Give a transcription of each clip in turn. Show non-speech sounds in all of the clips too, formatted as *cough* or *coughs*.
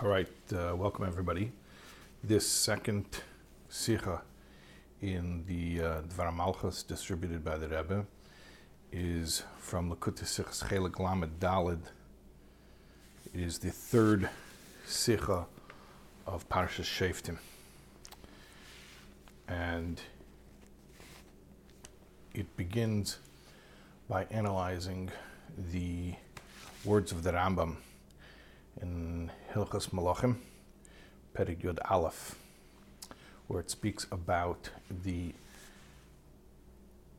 All right, uh, welcome everybody. This second sikha in the uh, Dvar Malchus distributed by the Rebbe is from Likkutei Sichos Chelik Lamed Dalid. It is the third sikha of Parshas Shoftim, and it begins by analyzing the words of the Rambam in Hilchas Malachim, Perik Yud Aleph, where it speaks about the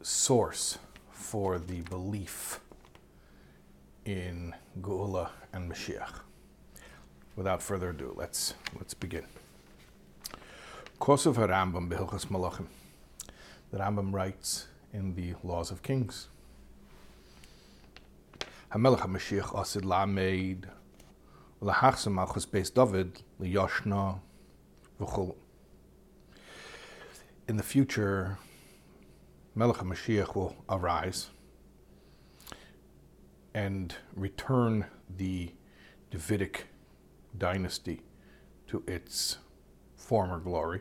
source for the belief in Geula and Mashiach. Without further ado, let's let's begin. Kosov Rambam Behilchas Malachim. The Rambam writes in the Laws of Kings. Hamelech HaMashiach Asid Lamed Lahachsa Malchus David Liyoshna V'chol. In the future, Melech HaMashiach will arise and return the Davidic dynasty to its former glory.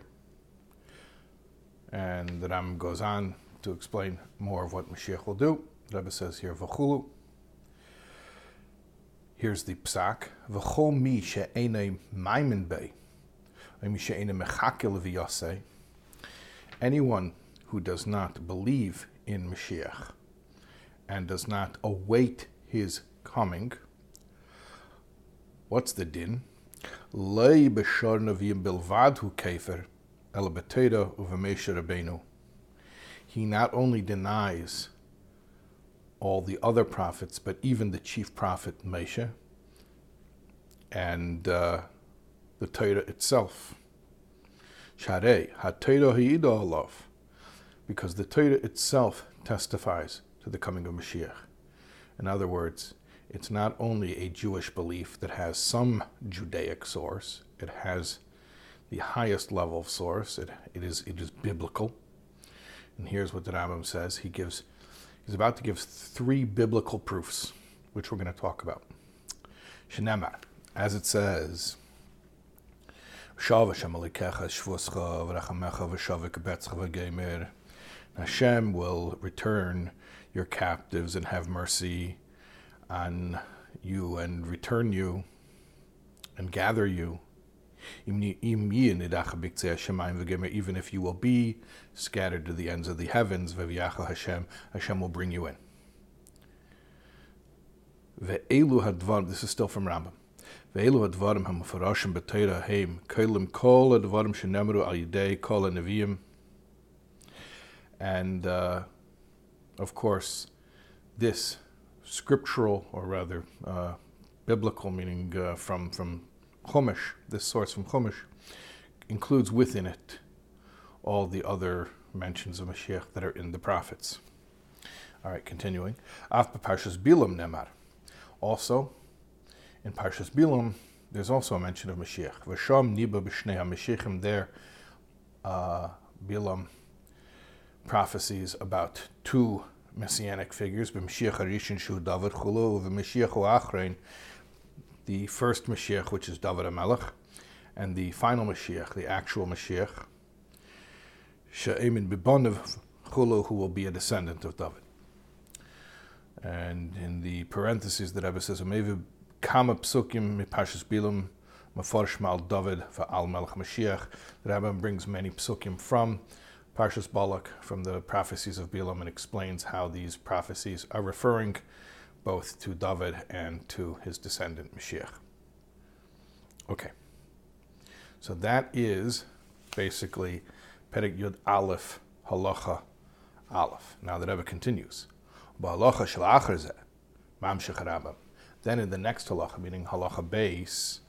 And the Ram goes on to explain more of what Mashiach will do. The Rebbe says here, V'chulu. Here's the psak. V'chol mi she'enei maimin bei, mi she'enei mechakel v'yaseh. Anyone who does not believe in Mashiach and does not await his coming, what's the din? Lei b'shor neviim bilvad hu kefer el b'teira uv'meshe. He not only denies all the other prophets, but even the chief prophet Moshe and uh, the Torah itself. Sharei ha-Torah alav, because the Torah itself testifies to the coming of Mashiach. In other words, it's not only a Jewish belief that has some Judaic source; it has the highest level of source. It, it is it is biblical. And here's what the Rambam says. He gives he's about to give three biblical proofs, which we're going to talk about. Shenemar, as it says. Hashem will return your captives and have mercy on you and return you and gather you. Even if you will be scattered to the ends of the heavens, Hashem, Hashem will bring you in. This is still from Rambam. ואלו הדברים המפורשים בתורה הם כלים כל הדברים שנאמרו על ידי כל הנביאים. And uh, of course, this scriptural, or rather uh, biblical, meaning uh, from, from Chumash, this source from Chumash, includes within it all the other mentions of Mashiach that are in the prophets. All right, continuing. Af Parshas Bilam Nemar. Also, in Parshas Bilam, there's also a mention of Mashiach. V'sham niba b'shnei ha there, uh, Bilam prophecies about two messianic figures, b'Mashiach Harishin Shu David Chulu, v'Mashiach Achrein, the first Mashiach, which is David HaMelech, and the final Mashiach, the actual Mashiach, She'emin Bibonav Chulu, who will be a descendant of David. And in the parentheses, the Rebbe says, kama psukim mipashas bilam maforsh mal David al melech Mashiach. The Rambam brings many psukim from Parshas Balak, from the prophecies of Bilam, and explains how these prophecies are referring both to David and to his descendant Mashiach. Okay, so that is basically Perik Yud Aleph Halacha Aleph. Now the Rebbe continues. Then in the next halacha, meaning halacha base,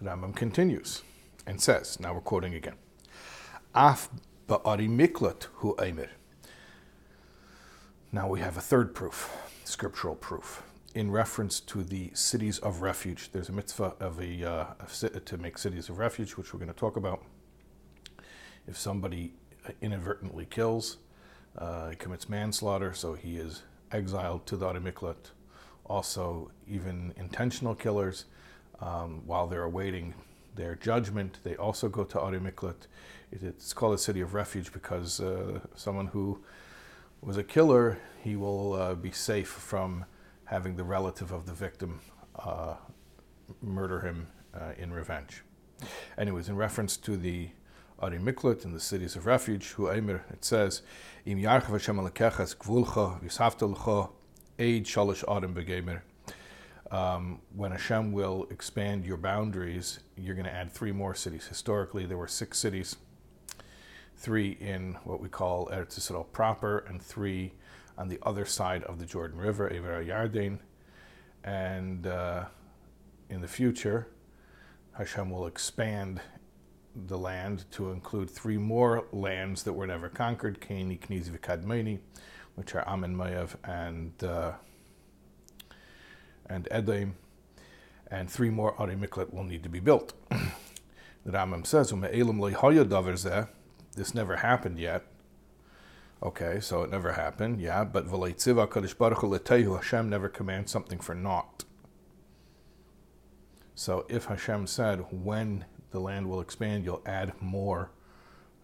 the Rambam continues and says, now we're quoting again, Af ba'ari miklat hu emir. Now we have a third proof, scriptural proof, in reference to the cities of refuge. There's a mitzvah of a uh, to make cities of refuge, which we're going to talk about. If somebody inadvertently kills, uh, commits manslaughter, so he is exiled to the Arimiklat also even intentional killers, um, while they're awaiting their judgment. They also go to Ari Miklat. It, it's called a city of refuge because uh, someone who was a killer, he will uh, be safe from having the relative of the victim uh, murder him uh, in revenge. Anyways, in reference to the Ari and the cities of refuge, Hu Eimer, it says, Im Yarchav Hashem Alekechas Gvulcha Vishavta L'cha Eid Shalish Arim Begemer. Um, when Hashem will expand your boundaries, you're going to add three more cities. Historically, there were six cities, three in what we call Eretz Yisrael proper, and three on the other side of the Jordan River, Ever Yarden. And uh, in the future, Hashem will expand the land to include three more lands that were never conquered Kani, Vikadmeni, which are Ammon, and, uh, and Edom. And three more Ari Miklat will need to be built. *coughs* the Rambam says, This never happened yet. Okay, so it never happened, yeah, but Hashem never commands something for naught. So if Hashem said, when the land will expand, you'll add more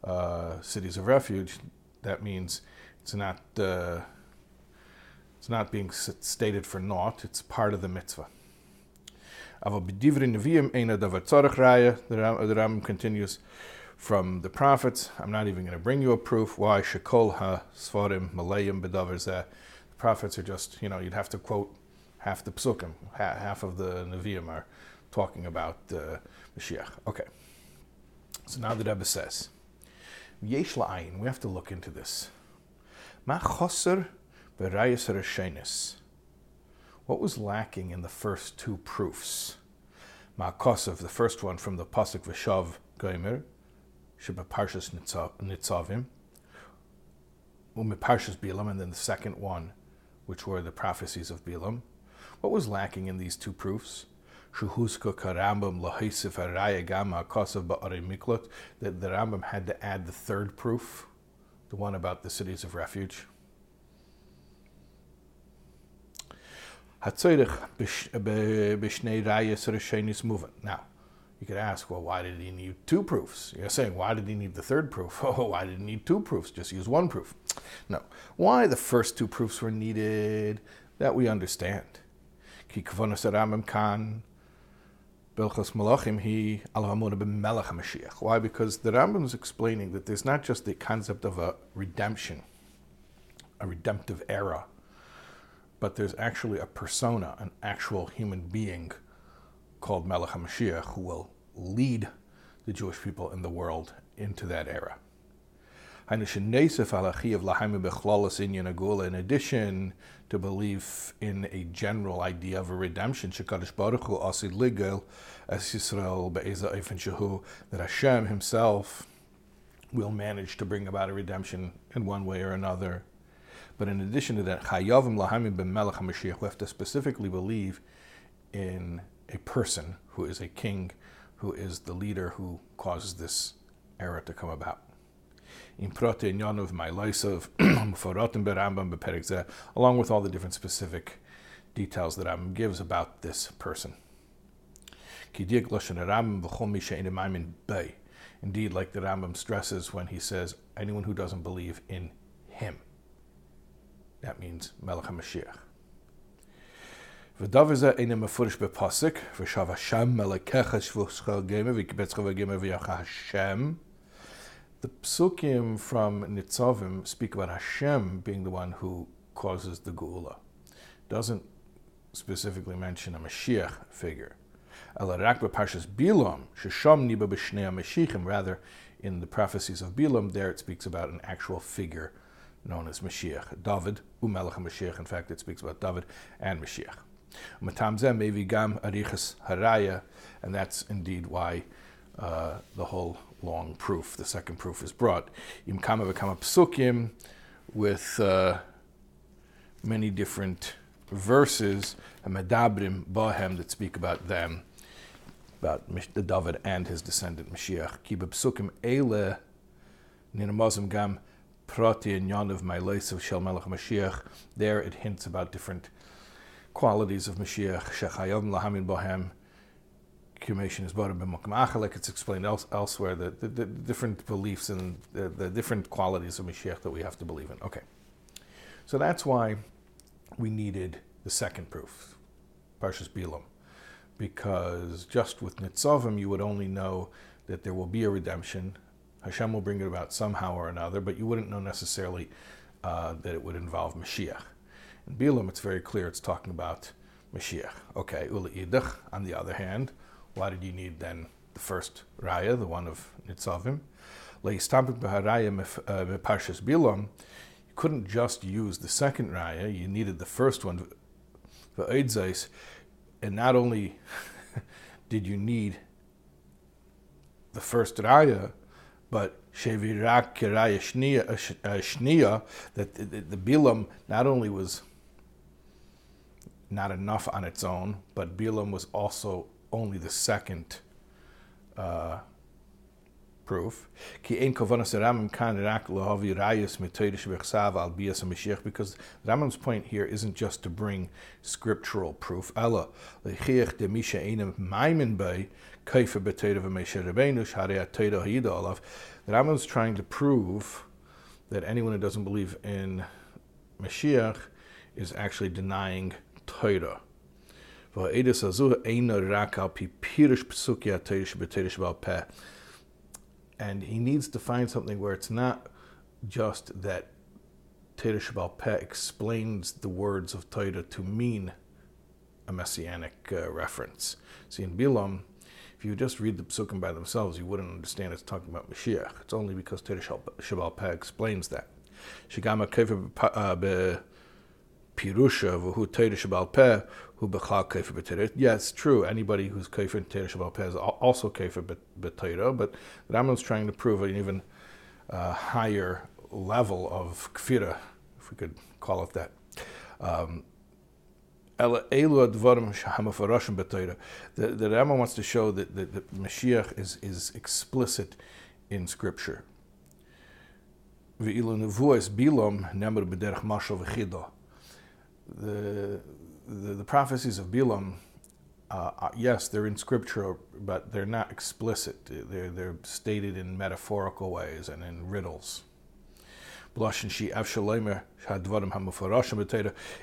uh, cities of refuge, that means it's not, uh, it's not being stated for naught, it's part of the mitzvah. The Ram continues, from the prophets. I'm not even going to bring you a proof. Why shekol ha svarim malayim bedavar The prophets are just, you know, you'd have to quote half the psukim. Half of the neviim are talking about uh, Mashiach. Okay. So now the Rebbe says, Yesh la'ayin, we have to look into this. Ma choser berayas rashenis. What was lacking in the first two proofs? Ma kosev, the first one from the pasuk v'shav goimer, Parshas Nitzavim, Ume Parshas Bilam, and then the second one, which were the prophecies of Bilam. What was lacking in these two proofs? Shuhuska Karambam Lahisif Araya Gama Miklot, that the Rambam had to add the third proof, the one about the cities of refuge. Hatzoirich Bishnei Rayas Rishenis Muvan. Now, you could ask, well, why did he need two proofs? You're saying, why did he need the third proof? *laughs* Oh, why did he need two proofs? Just use one proof. No. Why the first two proofs were needed, that we understand. Ki kan. Why? Because the Rambam is explaining that there's not just the concept of a redemption, a redemptive era, but there's actually a persona, an actual human being called Melech HaMashiach who will lead the Jewish people in the world into that era. In addition to belief in a general idea of a redemption, that Hashem Himself will manage to bring about a redemption in one way or another. But in addition to that, we have to specifically believe in a person who is a king, who is the leader who causes this era to come about. *clears throat* along with all the different specific details that Rambam gives about this person. Indeed, like the Rambam stresses when he says, anyone who doesn't believe in him. That means Melech HaMashiach. ודבר זה אינו מפורש בפוסק, ושב השם מלכך שבוסך גמר ויקבצך וגמר ויח Hashem. The psukim from Nitzavim speak about Hashem being the one who causes the Geula. Doesn't specifically mention a Mashiach figure. Elarak Parshas Bilam, Shesham Niba B'Shnei Mashiachim. Rather, in the prophecies of Bilam, there it speaks about an actual figure known as Mashiach. David, Umelech Mashiach. In fact, it speaks about David and Mashiach. And that's indeed why uh, the whole long proof, the second proof, is brought. Im kama v'kama with uh, many different verses, medabrim bahem that speak about them, about the David and his descendant Mashiach. Kiba psukim ele ninamazim gam prati and yanav mailesav shel melech Mashiach. There it hints about different qualities of Mashiach, Shechayom Lahamin Bohem, Kumation is Bara like it's explained else, elsewhere, the, the, the, different beliefs and the, the different qualities of Mashiach that we have to believe in. Okay. So that's why we needed the second proof, Parshas Bilam, because just with Nitzavim, you would only know that there will be a redemption. Hashem will bring it about somehow or another, but you wouldn't know necessarily uh, that it would involve Mashiach. In Bilam, it's very clear it's talking about Mashiach. Okay, Ula Idach, on the other hand, why did you need then the first raya, the one of Nitzavim? Leistampik b'haraya uh, parshas Bilam, you couldn't just use the second raya, you needed the first one, v'oidzais, and not only *laughs* did you need the first raya, but shevirak kiraya uh, uh, shnia, that the, the, the Bilam not only was not enough on its own, but Bilam was also only the second uh, proof. Because Rambam's point here isn't just to bring scriptural proof. The Rambam's trying to prove that anyone who doesn't believe in Mashiach is actually denying Torah. And he needs to find something where it's not just that Torah Shabbal Peh explains the words of Torah to mean a messianic uh, reference. See, in Bilam, if you just read the psukim by themselves, you wouldn't understand it's talking about Mashiach. It's only because Torah Shabbal Peh explains that. Shigama pirusha v'hu teira shabal peh kefer b'teira. Yes, true. Anybody who's kefer in teira shabal peh is also kefer b'teira, but the is trying to prove an even uh, higher level of kfira, if we could call it that. Um, the, the Rambam wants to show that, that Mashiach is, is explicit in Scripture. The, the, the prophecies of Bilam, uh, uh, yes, they're in scripture, but they're not explicit. They're, they're stated in metaphorical ways and in riddles.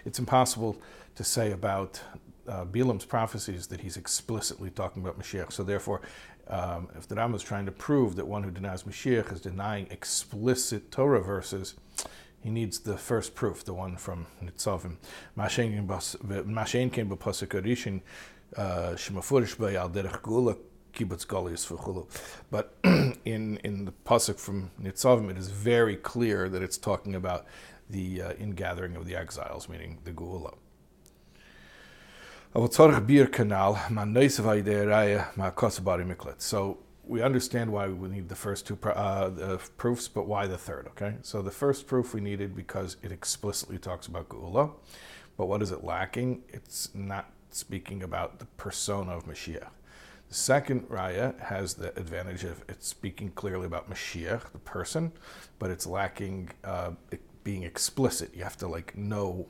It's impossible to say about uh, prophecies that he's explicitly talking about Mashiach. So therefore, um, if the Rambam is trying to prove that one who denies Mashiach is denying explicit Torah verses, he needs the first proof, the one from Nitzavim. Mashen came arishin uh, shemafurish gula kibbutz. But *clears throat* in in the pasuk from Nitzavim, it is very clear that it's talking about the uh, ingathering of the exiles, meaning the gula. So we understand why we need the first two uh, the proofs, but why the third? Okay, so the first proof we needed because it explicitly talks about Geula, but what is it lacking? It's not speaking about the persona of Mashiach. The second raya has the advantage of it's speaking clearly about Mashiach, the person, but it's lacking uh, it being explicit. You have to like know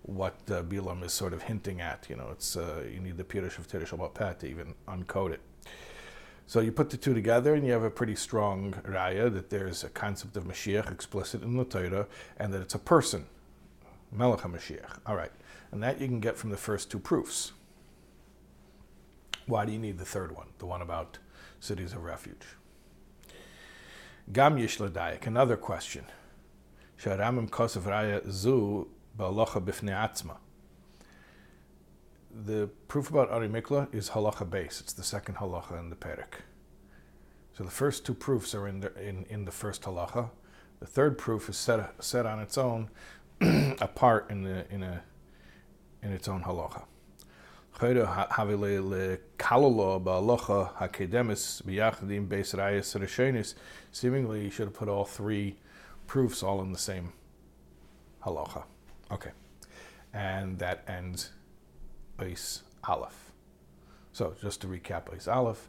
what uh, Bilam is sort of hinting at. You know, it's uh, you need the Pirush of Peh to even uncode it. So you put the two together and you have a pretty strong raya that there's a concept of Mashiach explicit in the Torah and that it's a person, Melech HaMashiach. All right. And that you can get from the first two proofs. Why do you need the third one, the one about cities of refuge? Gam Yish another question. Sharamim Kosev Raya Zu Ba'alocha Bifnei Atzma the proof about Ari Mikla is halacha base. It's the second halacha in the Perek. So the first two proofs are in the, in, in the first halacha. The third proof is set, set on its own, *clears throat* apart in, the, in, a, in its own halacha. Seemingly, you should have put all three proofs all in the same halacha. Okay. And that ends Beis Aleph. So just to recap Beis Aleph,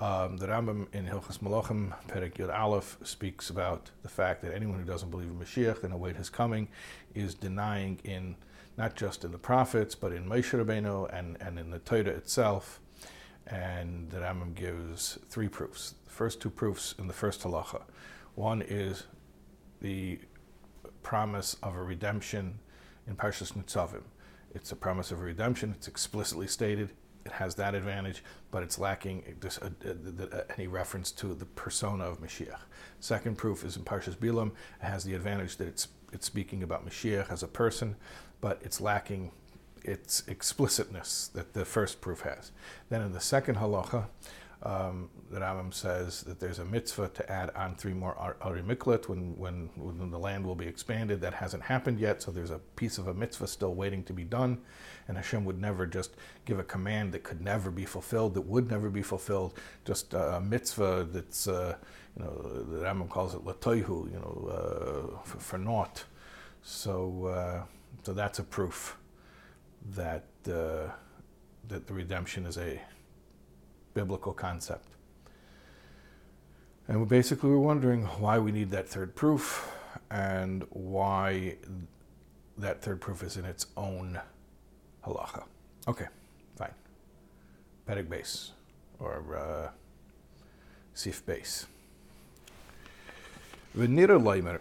um, the Rambam in Hilchas Malachim, Perek Yud Aleph, speaks about the fact that anyone who doesn't believe in Mashiach and await his coming is denying in not just in the prophets, but in Moshe Rabbeinu and, and in the Torah itself. And and the Rambam gives three proofs. The first two proofs in the first halacha. One is the promise of a redemption in Parshas Nitzavim. It's a promise of redemption. It's explicitly stated. It has that advantage, but it's lacking uh, any reference to the persona of Mashiach. Second proof is in Parshas Bilam. It has the advantage that it's it's speaking about Mashiach as a person, but it's lacking its explicitness that the first proof has. Then in the second halacha, um, the Rambam says that there's a mitzvah to add on three more Ari Miklat when, when, when the land will be expanded. That hasn't happened yet, so there's a piece of a mitzvah still waiting to be done. And Hashem would never just give a command that could never be fulfilled, that would never be fulfilled, just a mitzvah that's, uh, you know, the Rambam calls it latoihu, you know, uh, for, for naught. So, uh, so that's a proof that uh, that the redemption is a biblical concept. And basically, we're wondering why we need that third proof and why that third proof is in its own halacha. Okay, fine. Pedig base or uh, sif base. Venira leimer,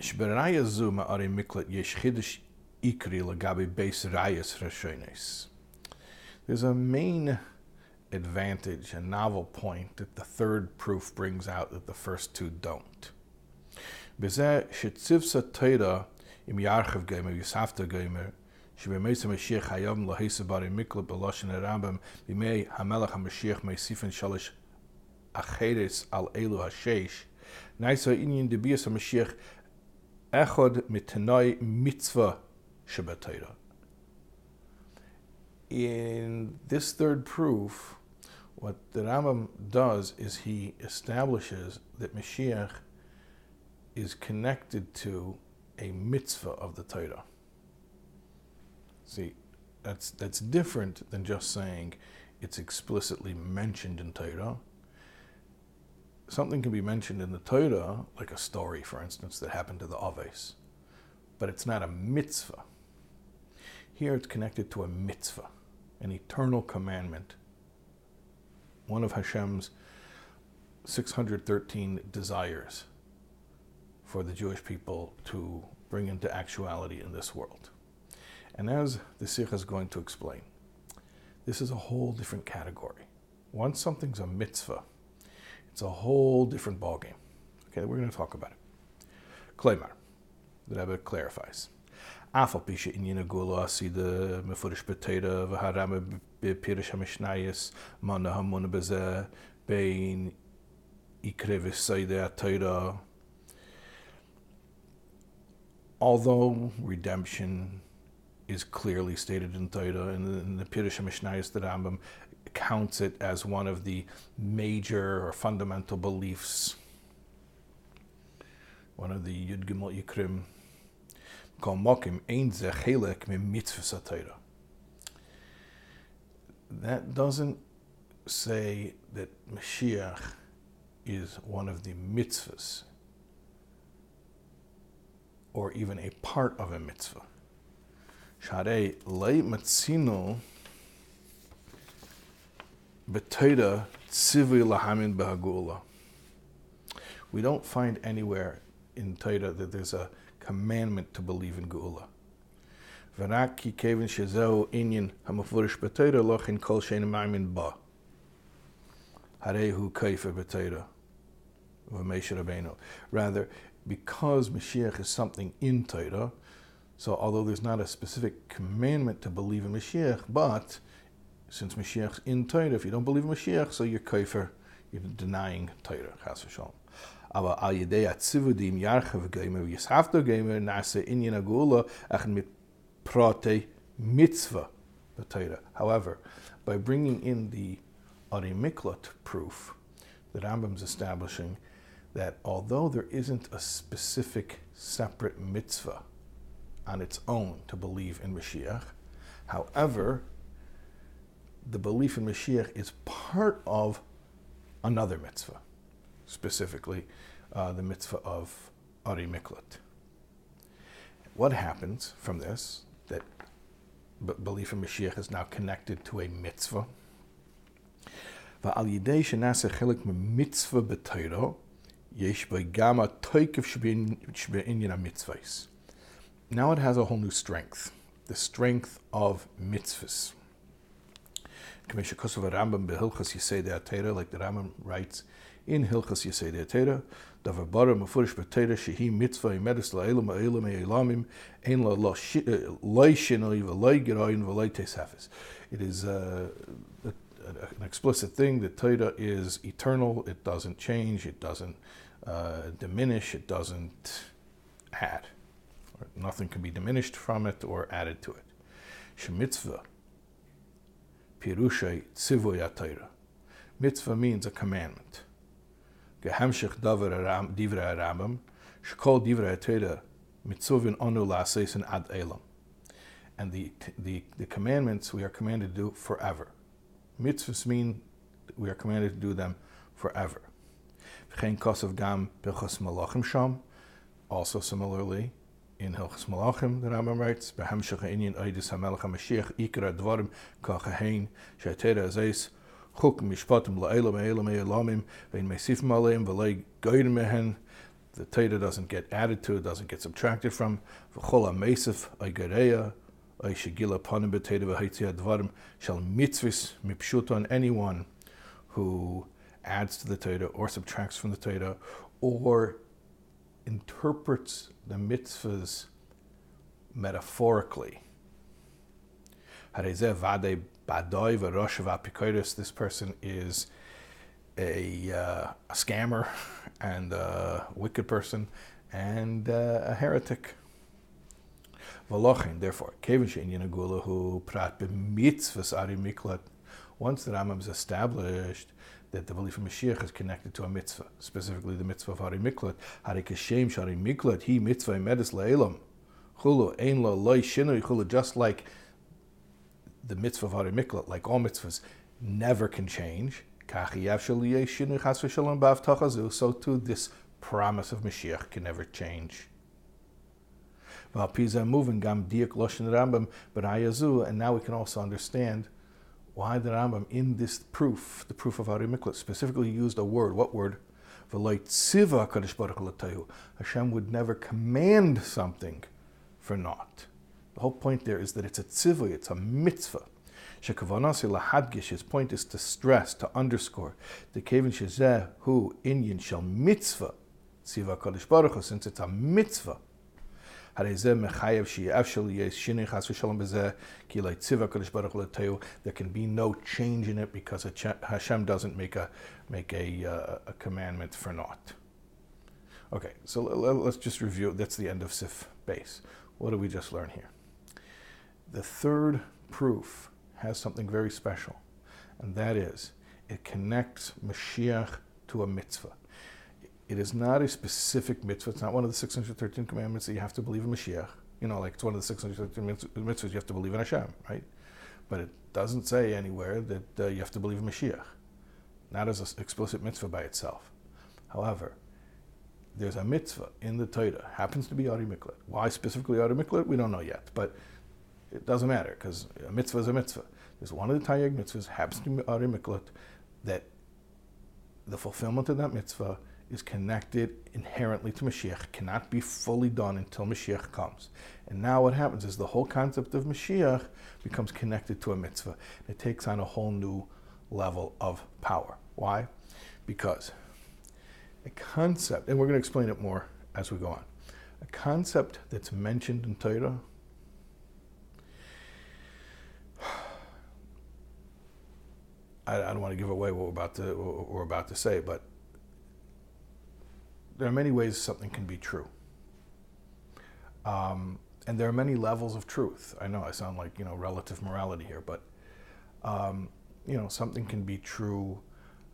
shberaya zuma are miklet ikri lagabi base rayas rashoines. There's a main advantage, a novel point that the third proof brings out that the first two don't. בזה שציבסה תירה אם ירחב גמר, יוספתא גמר, שבמייס המשיח היום לא היסה ברי מקלע בלושן הרמב"ם, בימי המלך המשיח מוסיפן שלוש אחרס על אלו השש, נייסה עניין דביאס המשיח אחד מתנאי מצווה שבתירה. In this third proof, what the Rambam does is he establishes that Mashiach is connected to a mitzvah of the Torah. See, that's that's different than just saying it's explicitly mentioned in Torah. Something can be mentioned in the Torah, like a story, for instance, that happened to the Aves, but it's not a mitzvah. Here it's connected to a mitzvah, an eternal commandment one of Hashem's 613 desires for the Jewish people to bring into actuality in this world. And as the sikha is going to explain, this is a whole different category. Once something's a mitzvah, it's a whole different ballgame. Okay, we're going to talk about it. Klaimar, the Rebbe clarifies. Afal see the potato be Pirish HaMishnayis, Mona HaMona Bezeh, Bein, Ikrevis Seideh Although redemption is clearly stated in Torah, and in the Pirusha HaMishnayis, the Rambam counts it as one of the major or fundamental beliefs, one of the Yud Gimel Yikrim. Kol mokim ein ze chelek mi mitzvah that doesn't say that Mashiach is one of the mitzvahs or even a part of a mitzvah. Sharei lei matzino b'teira tzivui lahamin behagula. We don't find anywhere in Torah that there's a commandment to believe in Geula. ורק כי כיוון שזהו עניין המפורש בתורה, לא כן כל שאין מאמין בה. הרי הוא כיפה בתורה, ומשה רבנו. Rather, because Mashiach is something in Torah, so although there's not a specific commandment to believe in Mashiach, but since Mashiach's in Torah, if you don't believe in Mashiach, so you're kaifer, you're denying Torah, chas v'shalom. aber al yedei atzivudim yarchav geimer yishafto geimer nase inyan agula achen mit prote mitzvah the Torah. However, by bringing in the Ari Miklat proof, the Rambam's establishing that although there isn't a specific separate mitzvah on its own to believe in Mashiach, however, the belief in Mashiach is part of another mitzvah specifically uh, the mitzvah of Ari Miklat. What happens from this, belief in Mashiach is now connected to a mitzvah? ועל ידי שנעשה חלק ממצווה בתוירו, יש בה גם התוקף שבעניין המצווה. Now it has a whole new strength, the strength of mitzvahs. כפי שכוסף הרמב"ם בהלכס יסיידי התרא, like the Rambam writes in הלכס יסיידי התרא, davar mafurish b'teira shehi mitzvah ein la lo shinoi v'loi v'loi. It is uh, an explicit thing that Torah is eternal. It doesn't change. It doesn't uh, diminish. It doesn't add. Nothing can be diminished from it or added to it. Shemitzvah. Pirushay tzivoya Torah. Mitzvah means a commandment. Gehamshich divrei Rambam, shkol divrei Torah mitzuvin onu la'aseisen ad elam. And the, the, the commandments we are commanded to do forever. Mitzvahs mean we are commanded to do them forever. V'chein kosav gam bilchos malachim sham. Also similarly, in Hilchas Malachim, the Rambam writes, "Behamshach inyan oidis hamelech hamashiach ikra dvarim kachahein she'atera azeis chuk mishpatim la'elam elam elamim vein mesifim aleim v'lei goyim mehen." The Torah doesn't get added to, it doesn't get subtracted from. Shall mitzvahs mipshuton anyone who adds to the Torah or subtracts from the Torah or interprets the mitzvahs metaphorically. This person is a, uh, a scammer *laughs* and a wicked person and uh, a heretic. Therefore, once the Rambam is established that the belief in Mashiach is connected to a mitzvah, specifically the mitzvah of Hari Miklat. Hari Kashem Shari Miklat, he mitzvah medis le'elam. Chulu, ein lo loy shinui chulu, just like the mitzvah of Miklat, like all mitzvahs, never can change. So too, this promise of Mashiach can never change. And now we can also understand why the Rambam in this proof, the proof of Miklat, specifically used a word. What word? Hashem would never command something for naught. The whole point there is that it's a tzivah, it's a mitzvah. His point is to stress, to underscore. The kevin shezeh hu inyan shall mitzvah, tziva kodesh baruch since it's a mitzvah. There can be no change in it because Hashem doesn't make a make a, uh, a commandment for naught. Okay, so let's just review. That's the end of Sif base. What did we just learn here? The third proof has something very special, and that is it connects Mashiach to a mitzvah. It is not a specific mitzvah. It's not one of the 613 commandments that you have to believe in Mashiach. You know, like it's one of the 613 mitzvahs you have to believe in Hashem, right? But it doesn't say anywhere that uh, you have to believe in Mashiach. Not as an explicit mitzvah by itself. However, there's a mitzvah in the Torah, happens to be Ari Miklat. Why specifically Ari Miklat, we don't know yet, but it doesn't matter because a mitzvah is a mitzvah. There's one of the Taryag mitzvahs, happens to be Miklat, that the fulfillment of that mitzvah is connected inherently to Mashiach, cannot be fully done until Mashiach comes. And now what happens is the whole concept of Mashiach becomes connected to a mitzvah. It takes on a whole new level of power. Why? Because a concept, and we're going to explain it more as we go on, a concept that's mentioned in Torah I, don't want to give away what we're about to what we're about to say, but there are many ways something can be true. Um, and there are many levels of truth. I know I sound like, you know, relative morality here, but, um, you know, something can be true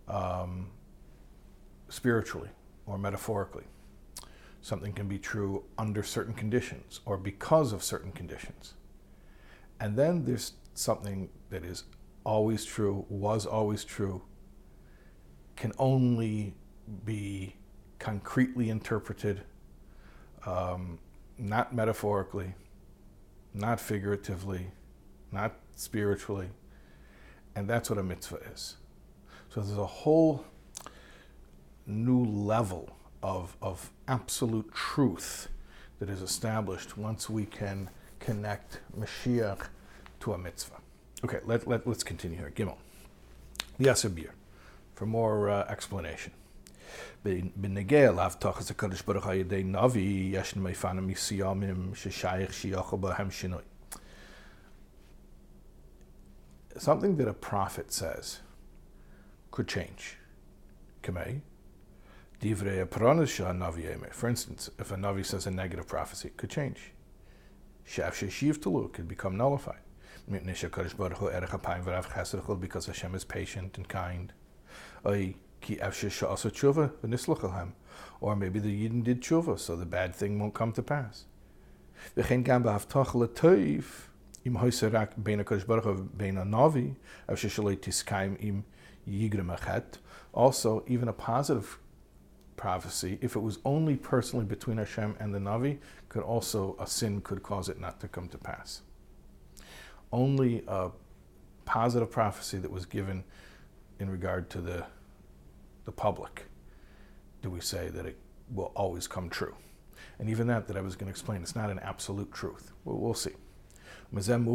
um, spiritually or metaphorically. Something can be true under certain conditions or because of certain conditions. And then there's something that is always true, was always true, can only be concretely interpreted, um, not metaphorically, not figuratively, not spiritually. And that's what a mitzvah is. So there's a whole new level of, of absolute truth that is established once we can connect Mashiach to a mitzvah. Okay, let, let, let's continue here. Gimel. Yasabir, for more uh, explanation. בנגיע להבטחת הקדוש ברוך הוא על ידי נביא, ישנו מפנים מסוימים ששייך שיוכל בהם שינוי. Something that a prophet says could change. Kamei. Divrei navi For instance, if a navi says a negative prophecy, it could change. Shav sheshiv tulu could become nullified. Because Hashem is patient and kind. Or maybe the Yidden did tshuva, so the bad thing won't come to pass. im hoiserak bein HaKadosh Baruch Hu bein navi, av sheshalei tiskaim im yigrem achet. Also, even a positive prophecy, if it was only personally between Hashem and the Navi, could also, a sin could cause it not to come to pass. Only a positive prophecy that was given in regard to the, the public do we say that it will always come true. And even that, that I was going to explain, it's not an absolute truth. Well, we'll see. Even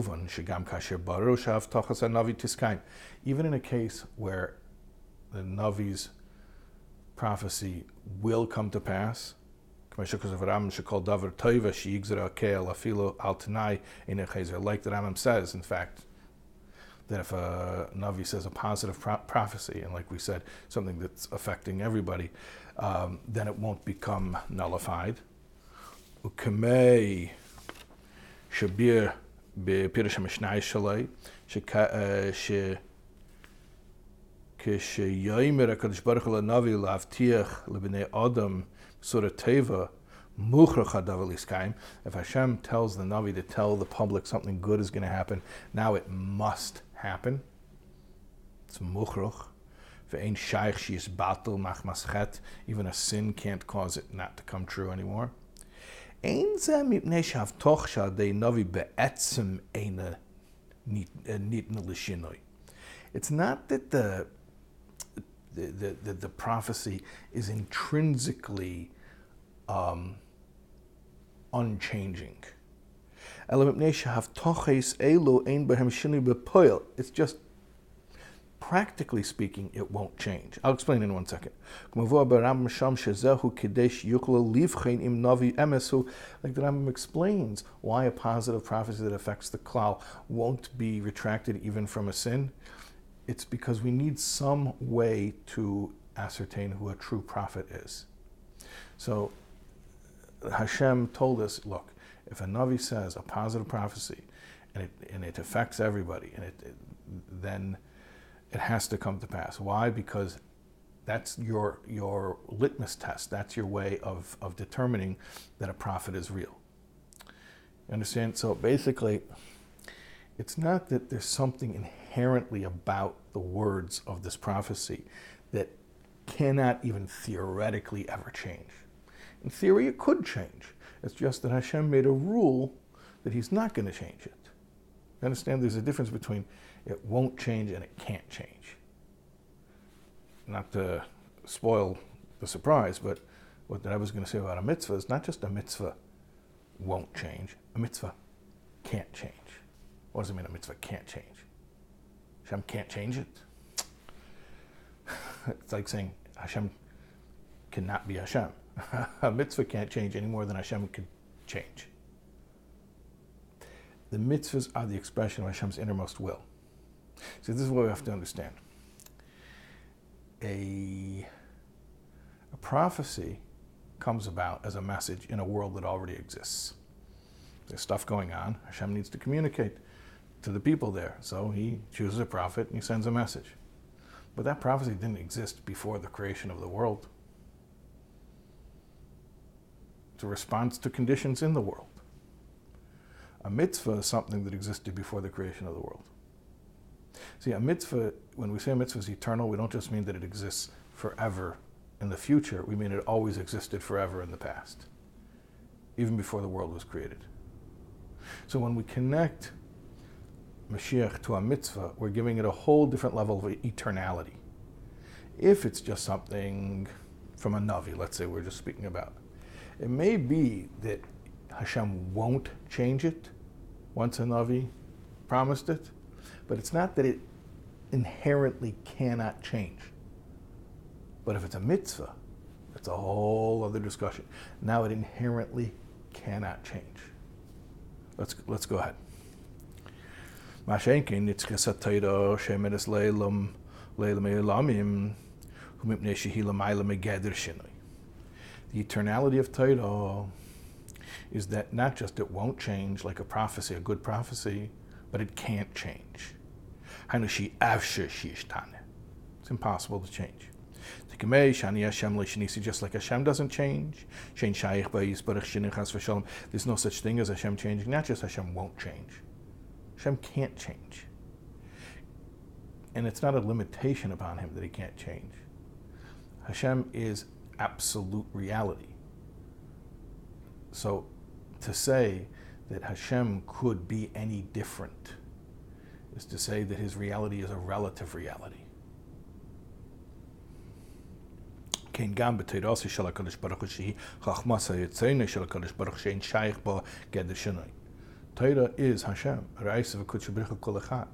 in a case where the Navi's prophecy will come to pass, like the Rambam says, in fact, that if a Navi says a positive pro- prophecy, and like we said, something that's affecting everybody, um, then it won't become nullified. Ukemei Shabir הקדוש ברוך הוא לנביא להבטיח לבני אדם Surah Teva, if Hashem tells the Navi to tell the public something good is going to happen, now it must happen. It's muchruch. Ve'ein shaykh she's batal machmaschet. Even a sin can't cause it not to come true anymore. Ein ze mipnei shavtoch shadei Navi be'etzem eina nitna l'shinoi. It's not that the the, the, the, the prophecy is intrinsically um, unchanging. It's just practically speaking, it won't change. I'll explain in one second. Like the Rambam explains why a positive prophecy that affects the klal won't be retracted even from a sin. It's because we need some way to ascertain who a true prophet is. So Hashem told us, look, if a Navi says a positive prophecy and it, and it affects everybody, and it, it then it has to come to pass. Why? Because that's your your litmus test. That's your way of, of determining that a prophet is real. You understand? So basically, it's not that there's something inherently about the words of this prophecy that cannot even theoretically ever change. In theory, it could change. It's just that Hashem made a rule that He's not going to change it. You understand? There's a difference between it won't change and it can't change. Not to spoil the surprise, but what I was going to say about a mitzvah is not just a mitzvah won't change, a mitzvah can't change. What does it mean a mitzvah can't change? Hashem can't change it. *laughs* it's like saying Hashem cannot be Hashem. *laughs* a mitzvah can't change any more than Hashem can change. The mitzvahs are the expression of Hashem's innermost will. See, this is what we have to understand. A, a prophecy comes about as a message in a world that already exists. There's stuff going on. Hashem needs to communicate to the people there. So he chooses a prophet and he sends a message. But that prophecy didn't exist before the creation of the world. A response to conditions in the world. A mitzvah is something that existed before the creation of the world. See, a mitzvah, when we say a mitzvah is eternal, we don't just mean that it exists forever in the future, we mean it always existed forever in the past, even before the world was created. So when we connect Mashiach to a mitzvah, we're giving it a whole different level of eternality. If it's just something from a Navi, let's say we're just speaking about, it may be that Hashem won't change it once a Navi promised it, but it's not that it inherently cannot change. But if it's a mitzvah, it's a whole other discussion. Now it inherently cannot change. Let's let's go ahead. The eternality of Torah is that not just it won't change like a prophecy, a good prophecy, but it can't change. It's impossible to change. Just like Hashem doesn't change, there's no such thing as Hashem changing. Not just Hashem won't change, Hashem can't change. And it's not a limitation upon him that he can't change. Hashem is absolute reality. So to say that Hashem could be any different is to say that his reality is a relative reality. כן, גם בתירוסי של הקדוש ברוך הוא שהיא חכמס היוצאינו של הקדוש ברוך הוא שאין שייך בו גדר שינוי. Torah is Hashem, Ra'isa v'kutsha b'richa kol echad.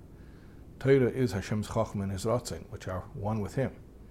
Torah is Hashem's chachma and his ratzin, which are one with him.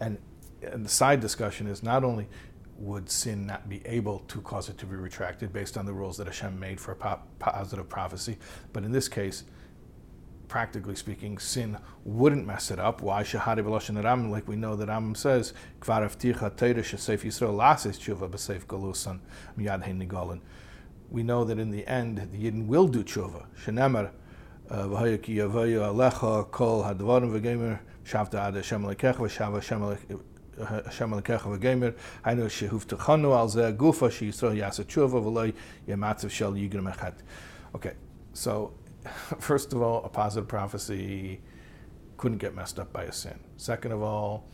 And, and the side discussion is not only would sin not be able to cause it to be retracted based on the rules that Hashem made for a positive prophecy, but in this case, practically speaking, sin wouldn't mess it up. Why? Like we know that Ram says. We know that in the end, the Yidden will do tshuva. Alecha kol hadvarim shavta gufa yematzav shel. Okay, so *laughs* first of all, a positive prophecy couldn't get messed up by a sin. Second of all,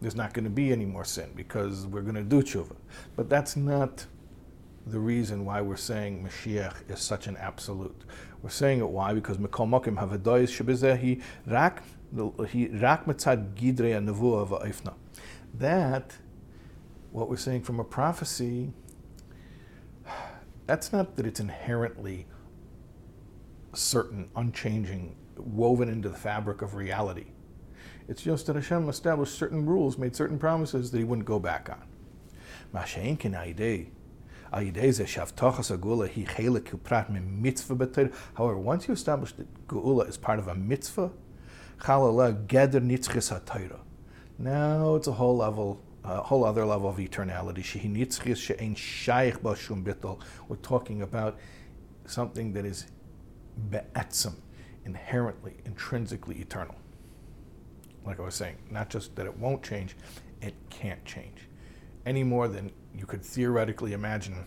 there's not going to be any more sin because we're going to do tshuva. But that's not the reason why we're saying Mashiach is such an absolute. We're saying it why? Because Mikol Mokim Havadois Shabizehi Rak he Rak Mitzad Gidrei Nevuah Va'ifna. That, what we're saying from a prophecy, that's not that it's inherently certain, unchanging, woven into the fabric of reality. It's just that Hashem established certain rules, made certain promises that He wouldn't go back on. However, once you establish that Geula is part of a mitzvah, now it's a whole level, a whole other level of eternality. We're talking about something that is be'etzim, inherently, intrinsically eternal. Like I was saying, not just that it won't change, it can't change. Any more than you could theoretically imagine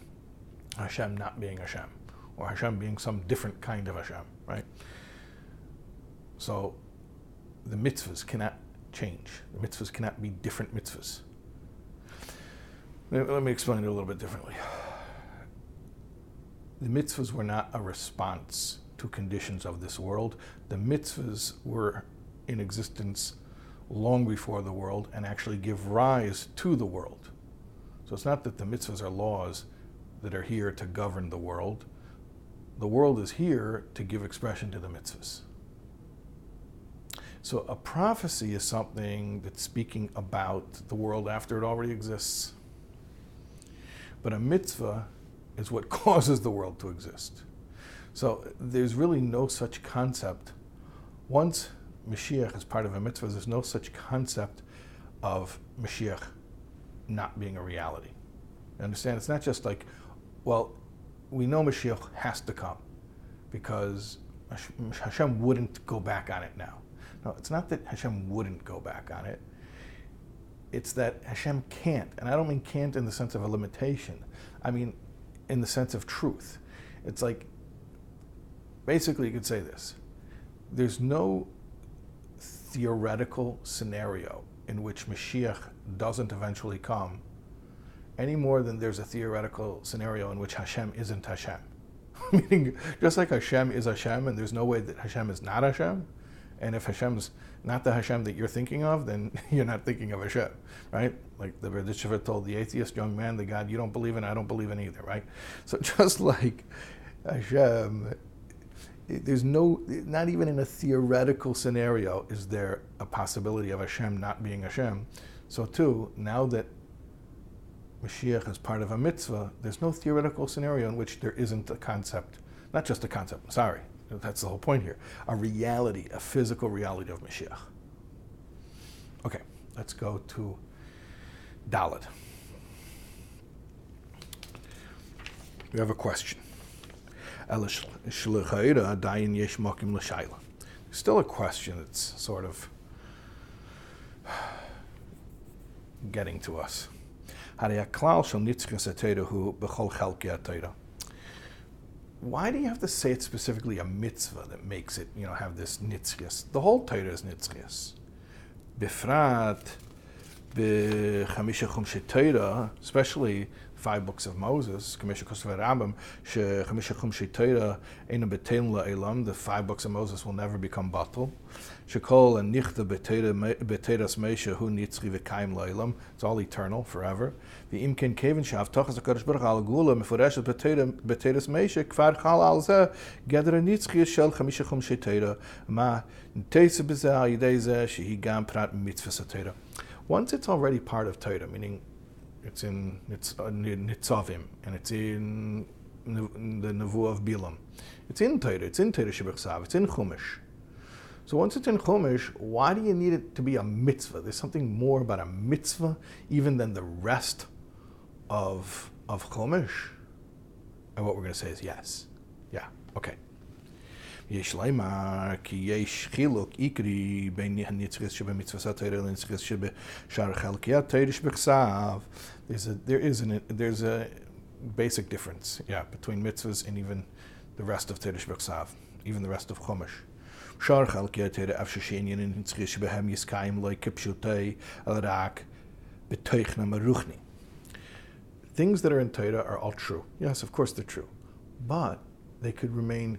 Hashem not being Hashem, or Hashem being some different kind of Hashem, right? So the mitzvahs cannot change. The mitzvahs cannot be different mitzvahs. Let me explain it a little bit differently. The mitzvahs were not a response to conditions of this world. The mitzvahs were in existence long before the world and actually give rise to the world. So it's not that the mitzvahs are laws that are here to govern the world. The world is here to give expression to the mitzvahs. So a prophecy is something that's speaking about the world after it already exists. But a mitzvah is what *laughs* causes the world to exist. So there's really no such concept. Once Mashiach is part of a mitzvah, there's no such concept of Mashiach not being a reality. You understand? It's not just like, well, we know Mashiach has to come because Hashem wouldn't go back on it now. No, it's not that Hashem wouldn't go back on it. It's that Hashem can't. And I don't mean can't in the sense of a limitation, I mean in the sense of truth. It's like, basically, you could say this there's no theoretical scenario in which Mashiach doesn't eventually come any more than there's a theoretical scenario in which Hashem isn't Hashem. *laughs* Meaning, just like Hashem is Hashem, and there's no way that Hashem is not Hashem, and if Hashem's not the Hashem that you're thinking of, then *laughs* you're not thinking of Hashem, right? Like the Berditchever told the atheist young man, the God you don't believe in, I don't believe in either, right? So *laughs* just like Hashem, there's no, not even in a theoretical scenario is there a possibility of Hashem not being Hashem. So too, now that Mashiach is part of a mitzvah, there's no theoretical scenario in which there isn't a concept, not just a concept, sorry, that's the whole point here, a reality, a physical reality of Mashiach. Okay, let's go to Dalet. We have a question. Still a question that's sort of getting to us. Why do you have to say it specifically a mitzvah that makes it, you know, have this nitzchias? The whole Torah is nitzchias. Bifrat, especially five books of Moses, the five books of Moses will never become battle. Shekol and Nichta Beteras Meisha, Hu Nitzri V'kaim La'ilam, it's all eternal, forever. The Imken Kevin Shav, Tochas HaKadosh Baruch Al Gula, Meforeshet Beteras Meisha, Kfar Chal Al Zeh, Nitzri Shel Chamisha Torah, Ma Teisa Bezeh Al Shehi Gam Prat Mitzvah. Once it's already part of Torah, meaning it's in it's uh, in Nitzavim, and it's in, in the Nevuah of Bilam. It's in Torah. It's in Torah Shebechsav. It's in Chumash. So once it's in Chumash, why do you need it to be a mitzvah? There's something more about a mitzvah even than the rest of of Chumash. And what we're going to say is yes. Yeah. Okay. יש לומר כי יש חילוק עיקרי בין הנצחס שבמצוות התורה לנצחס שבשאר חלקי התורה שבכסף. There is an, there's a basic difference, yeah, between mitzvahs and even the rest of Torah שבכסף, even the rest of Chumash. שאר חלקי התורה אף ששעניין הנצחס שבהם יסקיים לא כפשוטי אלא רק בתוכנה מרוחני. Things that are in Torah are all true. Yes, of course they're true. But they could remain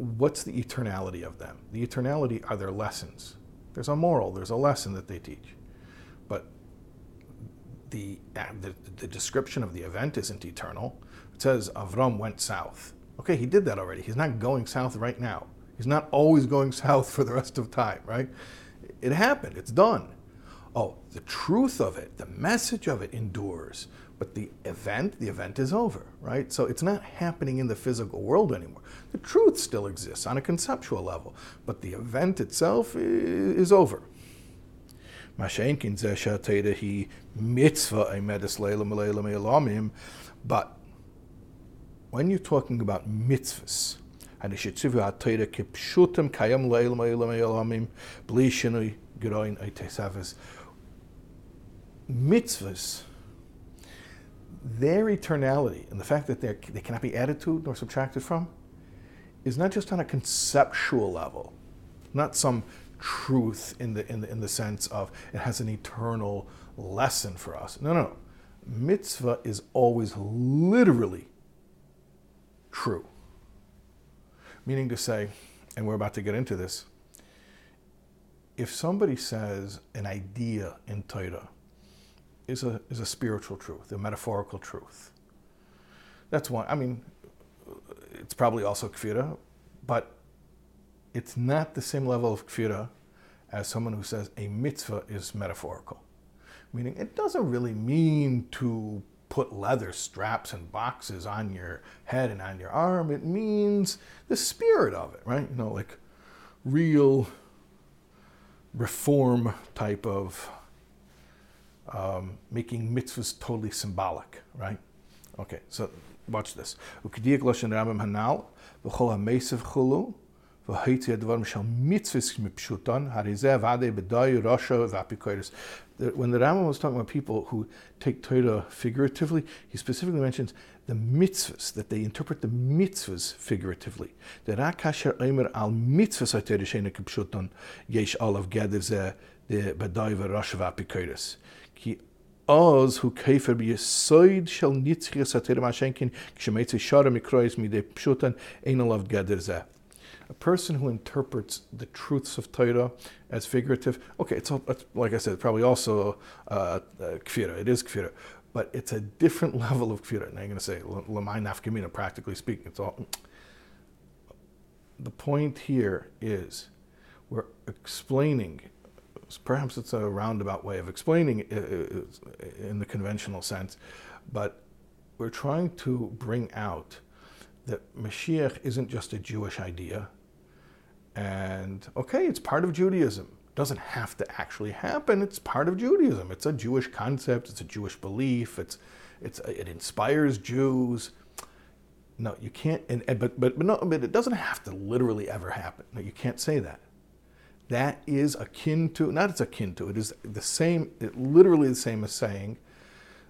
what's the eternality of them? The eternality are their lessons. There's a moral, there's a lesson that they teach. But the, uh, the, the description of the event isn't eternal. It says Avram went south. Okay, he did that already. He's not going south right now. He's not always going *laughs* south for the rest of time, right? It happened, it's done. Oh, the truth of it, the message of it endures. But the event, the event is over, right? So it's not happening in the physical world anymore. The truth still exists on a conceptual level, but the event itself is over. But when you're talking about mitzvahs, mitzvahs their eternality and the fact that they cannot be added to nor subtracted from is not just on a conceptual level, not some truth in the, in the, in the sense of it has an eternal lesson for us. No, no, no. Mitzvah is always literally true. Meaning to say, and we're about to get into this, if somebody says an idea in Torah is a, is a spiritual truth, a metaphorical truth. That's one. I mean, it's probably also kfira, but it's not the same level of kfira as someone who says a mitzvah is metaphorical, meaning it doesn't really mean to put leather straps and boxes on your head and on your arm. It means the spirit of it, right? You know, like real reform type of um, making mitzvahs totally symbolic, right? Okay, so watch this. When the Rambam was talking about people who take Torah figuratively, he specifically mentions the mitzvahs, that they interpret the mitzvahs figuratively. The Ki hu bi shel sater kshemetz mi de ein gader ze. A person who interprets the truths of Torah as figurative, okay, it's, all, it's like I said, probably also uh, uh, kfira. It is kfira, but it's a different *laughs* level of kfira. And I'm going to say lamai nafkamina, practically speaking, it's all. The point here is, we're explaining Perhaps it's a roundabout way of explaining it in the conventional sense, but we're trying to bring out that Mashiach isn't just a Jewish idea and okay, it's part of Judaism. It doesn't have to actually happen. It's part of Judaism. It's a Jewish concept. It's a Jewish belief. It's, it's, it inspires Jews. No, you can't. And, and, but, but, but, no, but it doesn't have to literally ever happen. No, you can't say that. That is akin to, not it's akin to, it is the same, it, literally the same as saying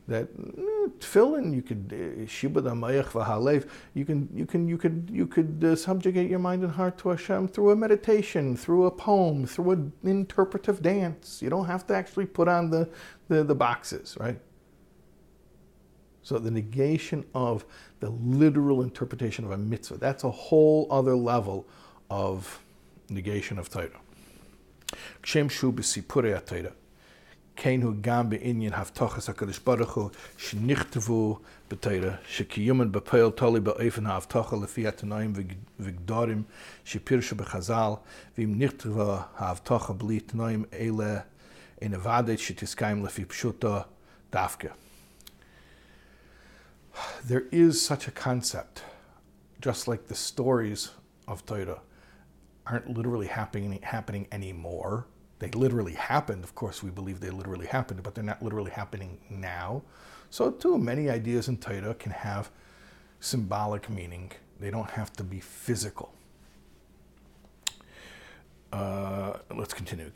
that mm, tefillin you could uh, shibud amayach v'halev you can you can you could you could uh, subjugate your mind and heart to Hashem through a meditation, through a poem, through an interpretive dance. You don't have to actually put on the the, the boxes, right? So the negation of the literal interpretation of a mitzvah, that's a whole other level of negation of Torah. Shu b'sipurei gam Baruch Hu b'peil toli lefi v'gdorim b'chazal v'im b'li in lefi. There is such a concept, just like the stories of Torah aren't literally happening happening anymore. They literally happened. Of course, we believe they literally happened, but they're not literally happening now. So, too, many ideas in Torah can have symbolic meaning. They don't have to be physical. Uh, let's continue.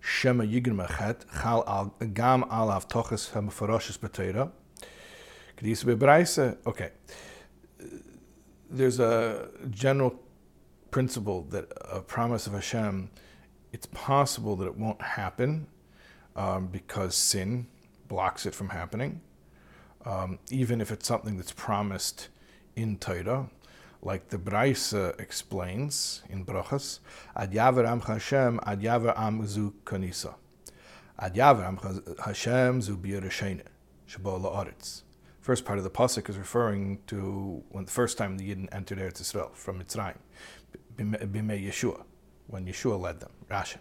Shema Yigin Chal Gam Al Avtochas B'Teira, Okay, there's a general principle that a promise of Hashem, it's possible that it won't happen um, because sin blocks it from happening. Um, even if it's something that's promised in Torah, like the Braisa explains in Brachas, Ad Yaver Am Hashem, Ad Yaver Am Zu Kanisa. Ad Yaver Am Hashem Zu B'Yerushene, Shabbat La'aretz. First part of the pasuk is referring to when the first time the Yidden entered Eretz Yisrael from Mitzrayim, Bimei Yeshua, when Yeshua led them. Rashi.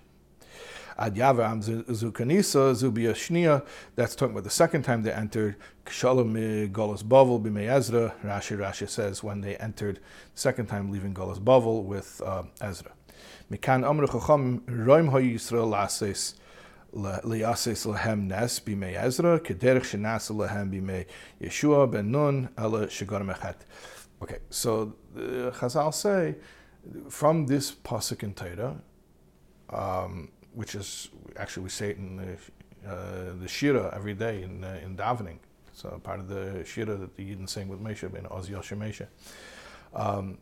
Ad Yavram Zukanisa Zubiyashnia. That's talking about the second time they entered. Shalom Golos Bavel Bimei Ezra. Rashi Rashi says when they entered the second time, leaving Golos Bavel with uh, Ezra. Mikan Amr Chacham Roim Yisrael Lases nes Ezra, kederich shenas Yeshua ben Nun, ela shegar mechet. Okay, so the Chazal say from this pasuk in Torah, um, which is actually we say it in the, uh, the Shira every day in uh, in davening. So part of the Shira that the Yidden sing with Mesha ben Oz Yosher Mesha. Um,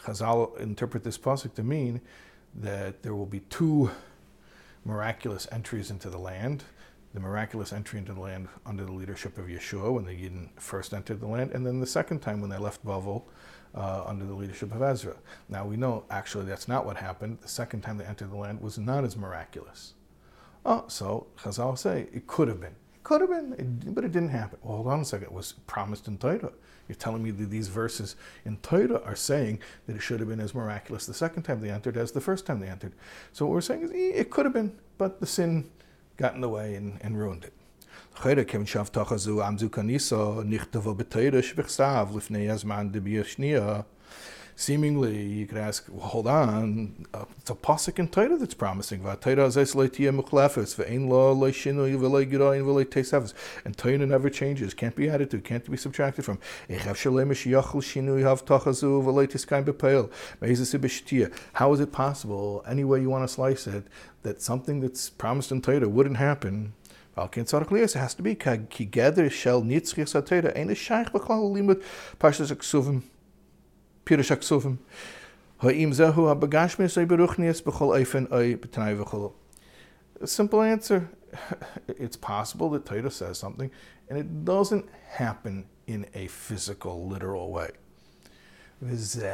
Chazal interpret this pasuk to mean that there will be two miraculous entries into the land. The miraculous entry into the land under the leadership of Yeshua when the Yidden first entered the land, and then the second time when they left Bavel uh, under the leadership of Ezra. Now we know actually that's not what happened. The second time they entered the land was not as miraculous. Oh, so Chazal say it could have been. It could have been, but it didn't happen. Well, hold on a second. It was promised in Torah. You're telling me that these verses in Torah are saying that it should have been as miraculous the second time they entered as the first time they entered. So what we're saying is eh, it could have been, but the sin got in the way and, and ruined it. Seemingly, you could ask, well, hold on, uh, it's a pasuk in Torah that's promising. And Torah never changes, can't be added to, can't be subtracted from. How is it possible, any way you want to slice it, that something that's promised in Torah wouldn't happen? It has to be Pirush. Ha'im zehu beruchnias b'chol v'chol. Simple answer. *laughs* It's possible that Torah says something, and it doesn't happen in a physical, literal way. That's the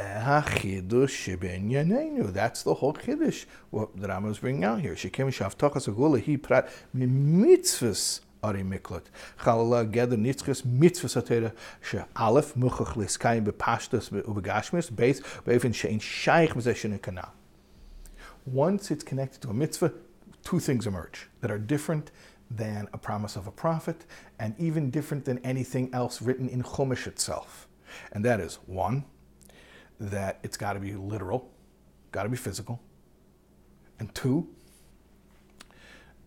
whole chiddush what the Rambam is bringing out here. Shekem shavtachas agula hi prat mitzvahs Ari Mitzvah Satera She Ubegashmis Shein Shaykh Kana. Once it's connected to a mitzvah, two things emerge that are different than a promise of a prophet and even different than anything else written in Chumash itself. And that is one, that it's got to be literal, got to be physical. And two,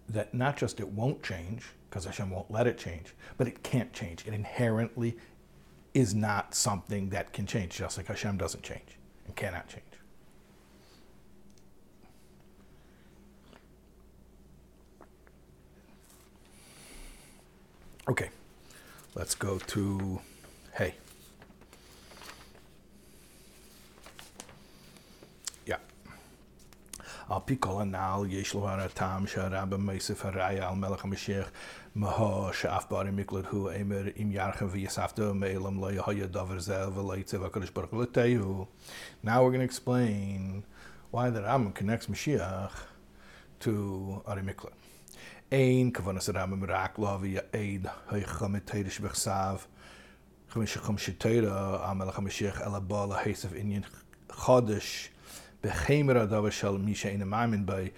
that not just it won't change, because Hashem won't let it change, but it can't change. It inherently is not something that can change, just like Hashem doesn't change and cannot change. Okay, let's go to על פי כל הנ"ל יש לו הטעם שהרמב"ם מוסיף הראיה על מלך המשיח מהו שאף בערי מקלט הוא אמר אם ירחם ויספתו מעלם לא יהיה דבר זה ולא יצא והקדוש ברוך הוא לתהו. Now we're going to explain why the Rambam connects Mashiach to Ari Miklat. אין כוונת הרמב"ם רק להביא עד היחמת תרא שבכסף חמישה חמישה תרא המלך bechemera davashel by.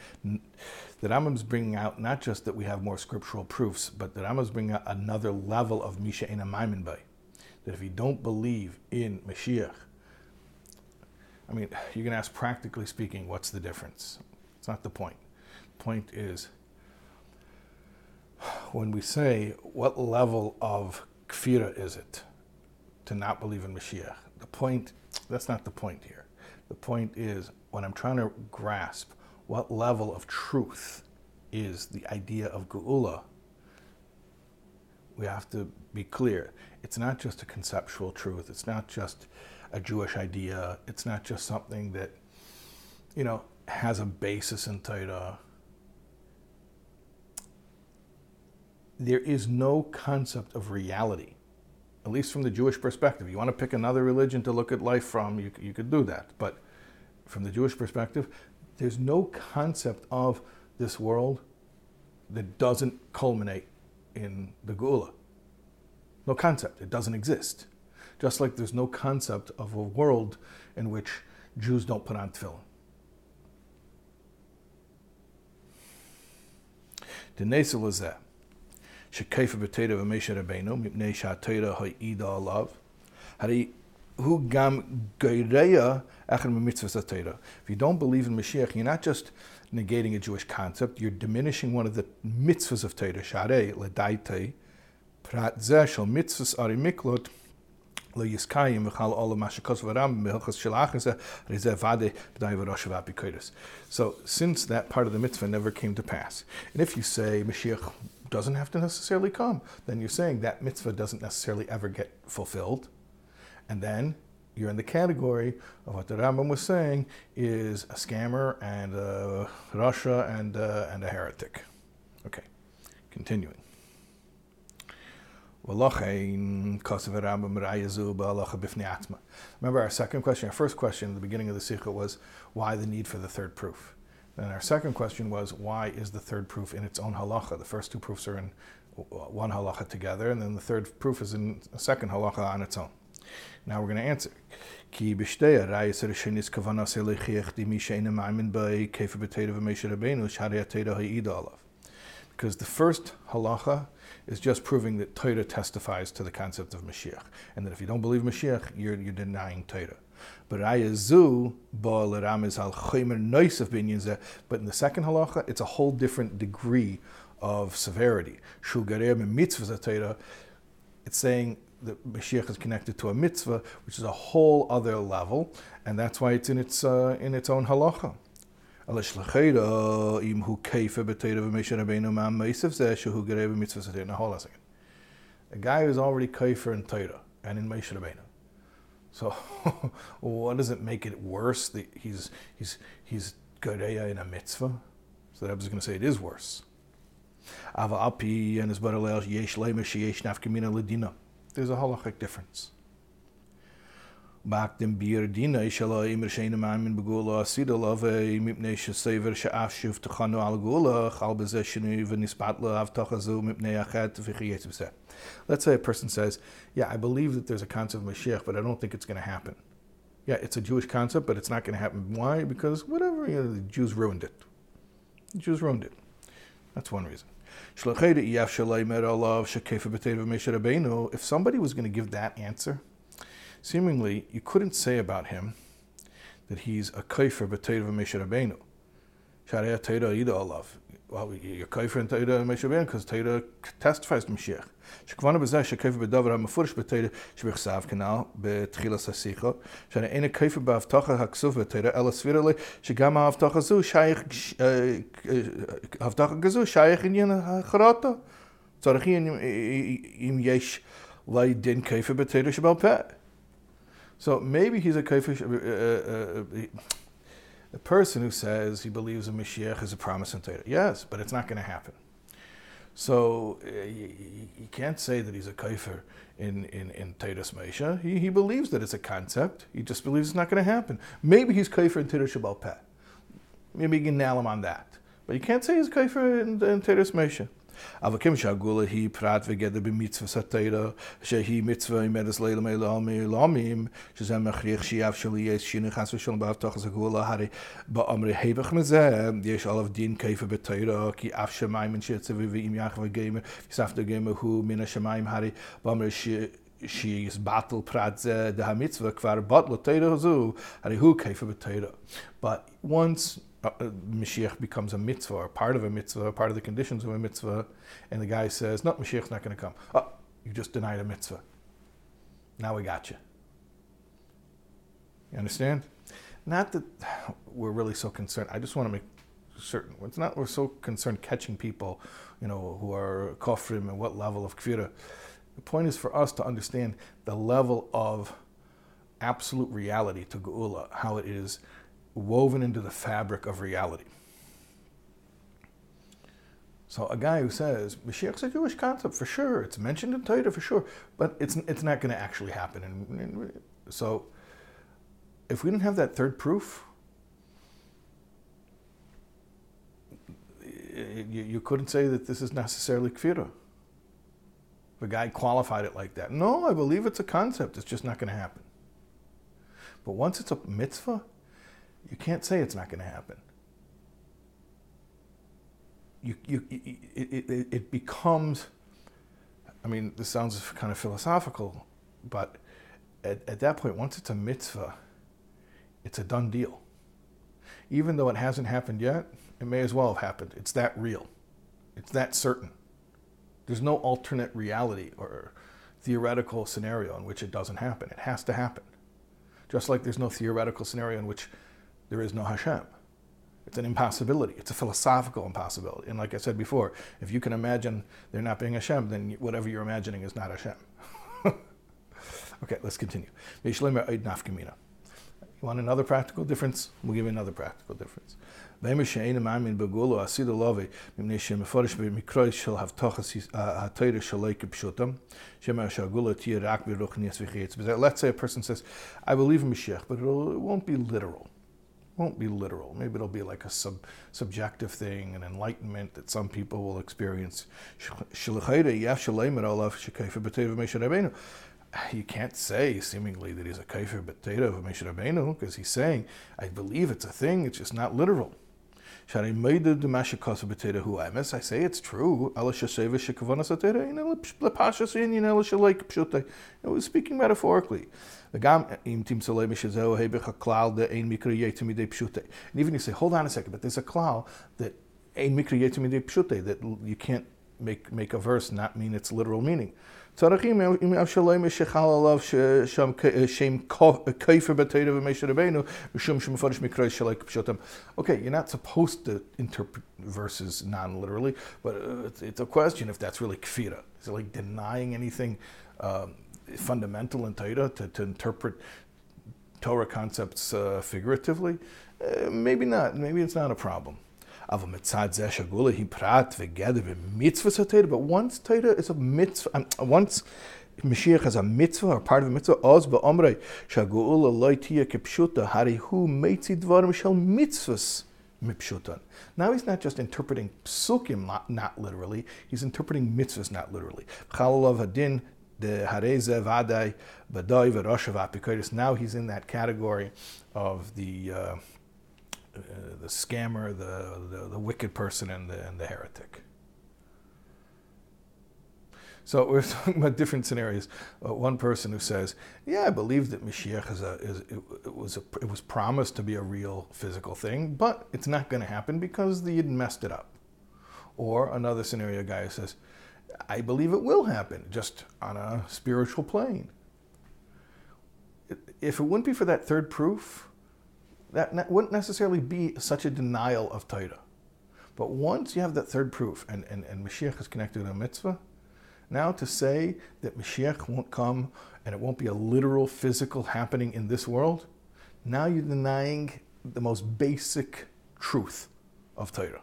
The Rambam is bringing out not just that we have more scriptural proofs, but the Rambam is bringing out another level of misha in maimin by. That if you don't believe in Mashiach, I mean, you can ask practically speaking, what's the difference? It's not the point. The point is when we say, what level of kfira is it to not believe in Mashiach? The point, that's not the point here. The point is, when I'm trying to grasp what level of truth is the idea of Geula, we have to be clear. It's not just a conceptual truth. It's not just a Jewish idea. It's not just something that, you know, has a basis in Torah. There is no concept of reality at least from the Jewish perspective. You want to pick another religion to look at life from, you, you could do that. But from the Jewish perspective, there's no concept of this world that doesn't culminate in the Geula. No concept. It doesn't exist. Just like there's no concept of a world in which Jews don't put on tefillin. The Shekaifa B'Teira Rabbeinu, Mipnei Sha'Teira Ha'ida Alav. Hari Hu Gam Geireya If you don't believe in Mashiach, you're not just negating a Jewish concept, you're diminishing one of the mitzvahs of Teira, Sharei Ledaitei, Prat Zeh Shal Mitzvahs Ari Miklot, lo yiskayim v'chal ola mashakos v'ram v'rosh. So since that part of the mitzvah never came to pass, and if you say Mashiach doesn't have to necessarily come. Then you're saying that mitzvah doesn't necessarily ever get fulfilled. And then you're in the category of what the Rambam was saying is a scammer and a rasha and a, and a heretic. Okay, continuing. Remember our second question, our first question at the beginning of the Sikha was why the need for the third proof? And our second question was, why is the third proof in its own halacha? The first two proofs are in uh, one halacha together, and then the third proof is in a second halacha on its own. Now we're going to answer. Because the first halacha is just proving that Torah testifies to the concept of Mashiach, and that if you don't believe Mashiach, you're, you're denying Torah. But But in the second halacha, it's a whole different degree of severity. It's saying that Mashiach is connected to a mitzvah, which is a whole other level, and that's why it's in its uh, in its own halacha. A guy who's already kaifer in Torah and in Moshe Rabbeinu. So, *laughs* what does it make it worse that he's he's he's gareya eh, eh, in a mitzvah? So the Rebbe is going to say it is worse. Ava api and his brother yesh yesh nafkamina ledina. There's a halachic difference. Dina sheine mamin begula asida love mipne shesever she'af al gula chal beze shenu v'nispatla av tachazu mipne achet v'chiyetz Let's say a person says, yeah, I believe that there's a concept of Mashiach, but I don't think it's going to happen. Yeah, it's a Jewish concept, but it's not going to happen. Why? Because whatever, you know, the Jews ruined it. The Jews ruined it. That's one reason. If somebody was going to give that answer, seemingly you couldn't say about him that he's a kaifer b'teir v'mesher rabbeinu. Shariah teira ida alav. Well, you're kaifer in teira v'mesher rabbeinu because teira testifies to Mashiach. שכוונה בזה שכיפה בדבר המפורש בתרא שבכסף כנ"ל בתחילת השיחה, שאין הכיפה בהבטחה הכסוף בתרא, אלא סבירה לי שגם ההבטחה זו שייך, ההבטחה כזו שייך עניין החרטה. צריך אם יש לי דין כיפה בתרא שבעל פה. So maybe he's a uh, uh, uh, a person who says he believes in Mashiach is a promise in Torah. Yes, but it's not going to happen. So uh, you, you, can't say that he's a kaifer in, in, in Titus Meisha. He, he believes that it's a concept. He just believes it's not going to happen. Maybe he's kaifer in Titus Shabbat. Maybe you can nail him on that. But you can't say he's kaifer in, in Titus. אבל כיוון שהגולה היא פרט וגדר במצווה סתירה, שהיא מצווה עם ערס לילה מעולמים, שזה מכריח שיאפשר לי יש שינוי חס ושלום בהבטחת הגולה, הרי באמרי היבך מזה, יש עליו דין כיפה בתירה, כי אף שמיים מן שיצווה ואם יחד וגמר, יספת גמר הוא מן השמיים, הרי באמרי ש... she's battle prat the mitzvah kvar but latera zu hari hu kaifa b'teira. But once uh, Mashiach becomes a mitzvah, or part of a mitzvah, part of the conditions of a mitzvah, and the guy says, No, Mashiach's not going to come. Oh, you just denied a mitzvah. Now we got you. You understand? Not that we're really so concerned. I just want to make certain. It's not we're so concerned catching people, you know, who are kofrim and what level of kfira. The point is for us to understand the level of absolute reality to Geula, how it is woven into the fabric of reality. So a guy who says Mashiach's a Jewish concept for sure, it's mentioned in Torah for sure, but it's it's not going to actually happen. And, and, so, if we didn't have that third proof, you, you couldn't say that this is necessarily kfira. The guy qualified it like that. No, I believe it's a concept. It's just not going to happen. But once it's a mitzvah, you can't say it's not going to happen. You, you, it, it, it becomes, I mean, this sounds kind of philosophical, but at, at that point, once it's a mitzvah, it's a done deal. Even though it hasn't happened yet, it may as well have happened. It's that real. It's that certain. There's no alternate reality or theoretical scenario in which it doesn't happen. It has to happen. Just like there's no theoretical scenario in which there is no Hashem. It's an impossibility. It's a philosophical impossibility. And like I said before, if you can imagine there not being Hashem, then whatever you're imagining is not Hashem. *laughs* okay, let's continue. You want another practical difference? We'll give you another practical difference. Uh, uh, let's say a person says, I believe in Mashiach, but it won't be literal won't be literal. Maybe it'll be like a sub, subjective thing, an enlightenment that some people will experience. You can't say seemingly that he's a kaifer b'teira of Rabbeinu because he's saying, I believe it's a thing, it's just not literal. I say it's true. It was speaking metaphorically. And even you say, hold on a second, but there's a klal that ain't shote that you can't make make a verse not mean its literal meaning. Okay, you're not supposed to interpret verses non-literally, but uh, it's a question if that's really kfira. Is it like denying anything um, fundamental in Torah to, to interpret Torah concepts uh, figuratively? Uh, maybe not. Maybe it's not a problem. But once Torah is a mitzvah, um, once Mashiach has a mitzvah or part of a mitzvah, oz ba'omrei shagula loitia kepshuta harihu meitzi dvarim shel mitzvahs mipshutan. Now he's not just interpreting psukim not, not literally, he's interpreting mitzvahs not literally. Chalalav hadin the hareze vadai badai v'roshav Now he's in that category of the uh, uh, the scammer, the, the, the, wicked person, and the, and the heretic. So *laughs* we're talking about different scenarios. Uh, one person who says, "Yeah, I believe that Mashiach is a, is, it, it, was a, it was promised to be a real physical thing, but it's not going to happen because the Yid messed it up." Or another scenario guy who says, "I believe it will happen, just on a spiritual plane." If it wouldn't be for that third proof, that wouldn't necessarily be such a denial of Torah. But once you have that third proof, and, and, and Mashiach is connected to a mitzvah, now to say that Mashiach won't come and it won't be a literal physical happening in this world, now you're denying the most basic truth of Torah.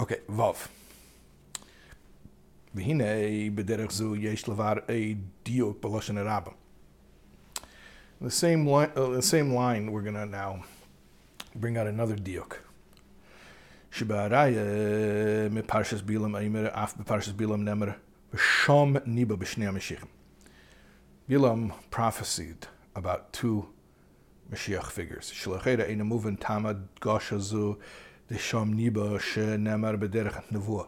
Okay, Vav. והנה בדרך זו יש לבר דיוק בלשון הרבה. The same line, uh, the same line, we're gonna now bring out another diuk. שבהריה מפרשס בילם אימר, אף בפרשס בילם נאמר, ושום ניבה בשני המשיחים. Bilam prophesied about two Mashiach figures. Shlacheda ein amuven tamad goshazu the shom niba she nemar bederech nevuah.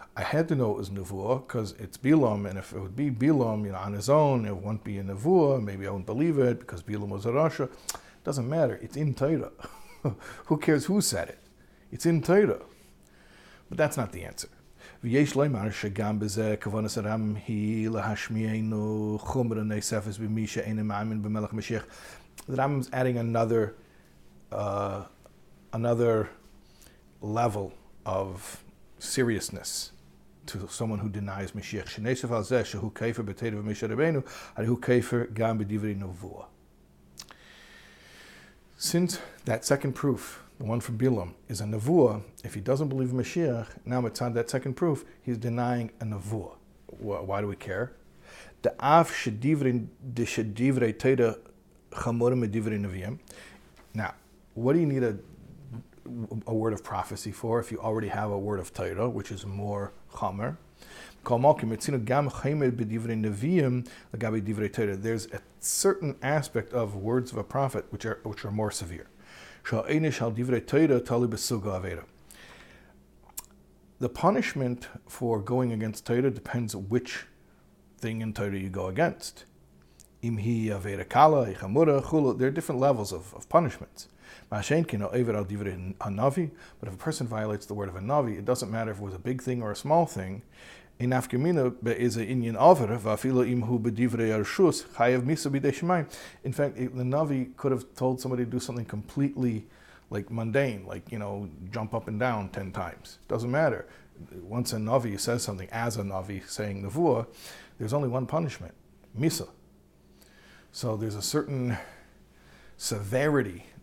I had to know it was Nevuah because it's Bilam, and if it would be Bilam you know, on his own, it wouldn't be a Nevuah. Maybe I wouldn't believe it because Bilam was a rasha. Doesn't matter. It's in Torah. *laughs* who cares who said it? It's in Torah. But that's not the answer. ויש לומר The is adding another, uh, another level of seriousness to someone who denies Mashiach. Shenesef al zeh shehu kefer b'tedev Moshe Rabbeinu, who kefer gam b'divrei novua. Since that second proof, the one from Bilam, is a nevuah, if he doesn't believe Mashiach, now mitzad that second proof, he's denying a nevuah. Why do we care? The av shedivrin de shedivrei teda chamorim medivrei neviim. Now, what do you need a a word of prophecy for if you already have a word of Torah, which is more chamer? There's a certain aspect of words of a prophet which are which are more severe. The punishment for going against Torah depends which thing in Torah you go against. There are different levels of, of punishments. But if a person violates the word of a Navi, it doesn't matter if it was a big thing or a small thing, in be'eze inyan aver va'afilo imhu misa In fact, the Navi could have told somebody to do something completely like mundane, like, you know, jump up and down 10 times. Doesn't matter. once a Navi says something as a Navi saying Nevuah, there's only one punishment, Misa. So there's a certain severity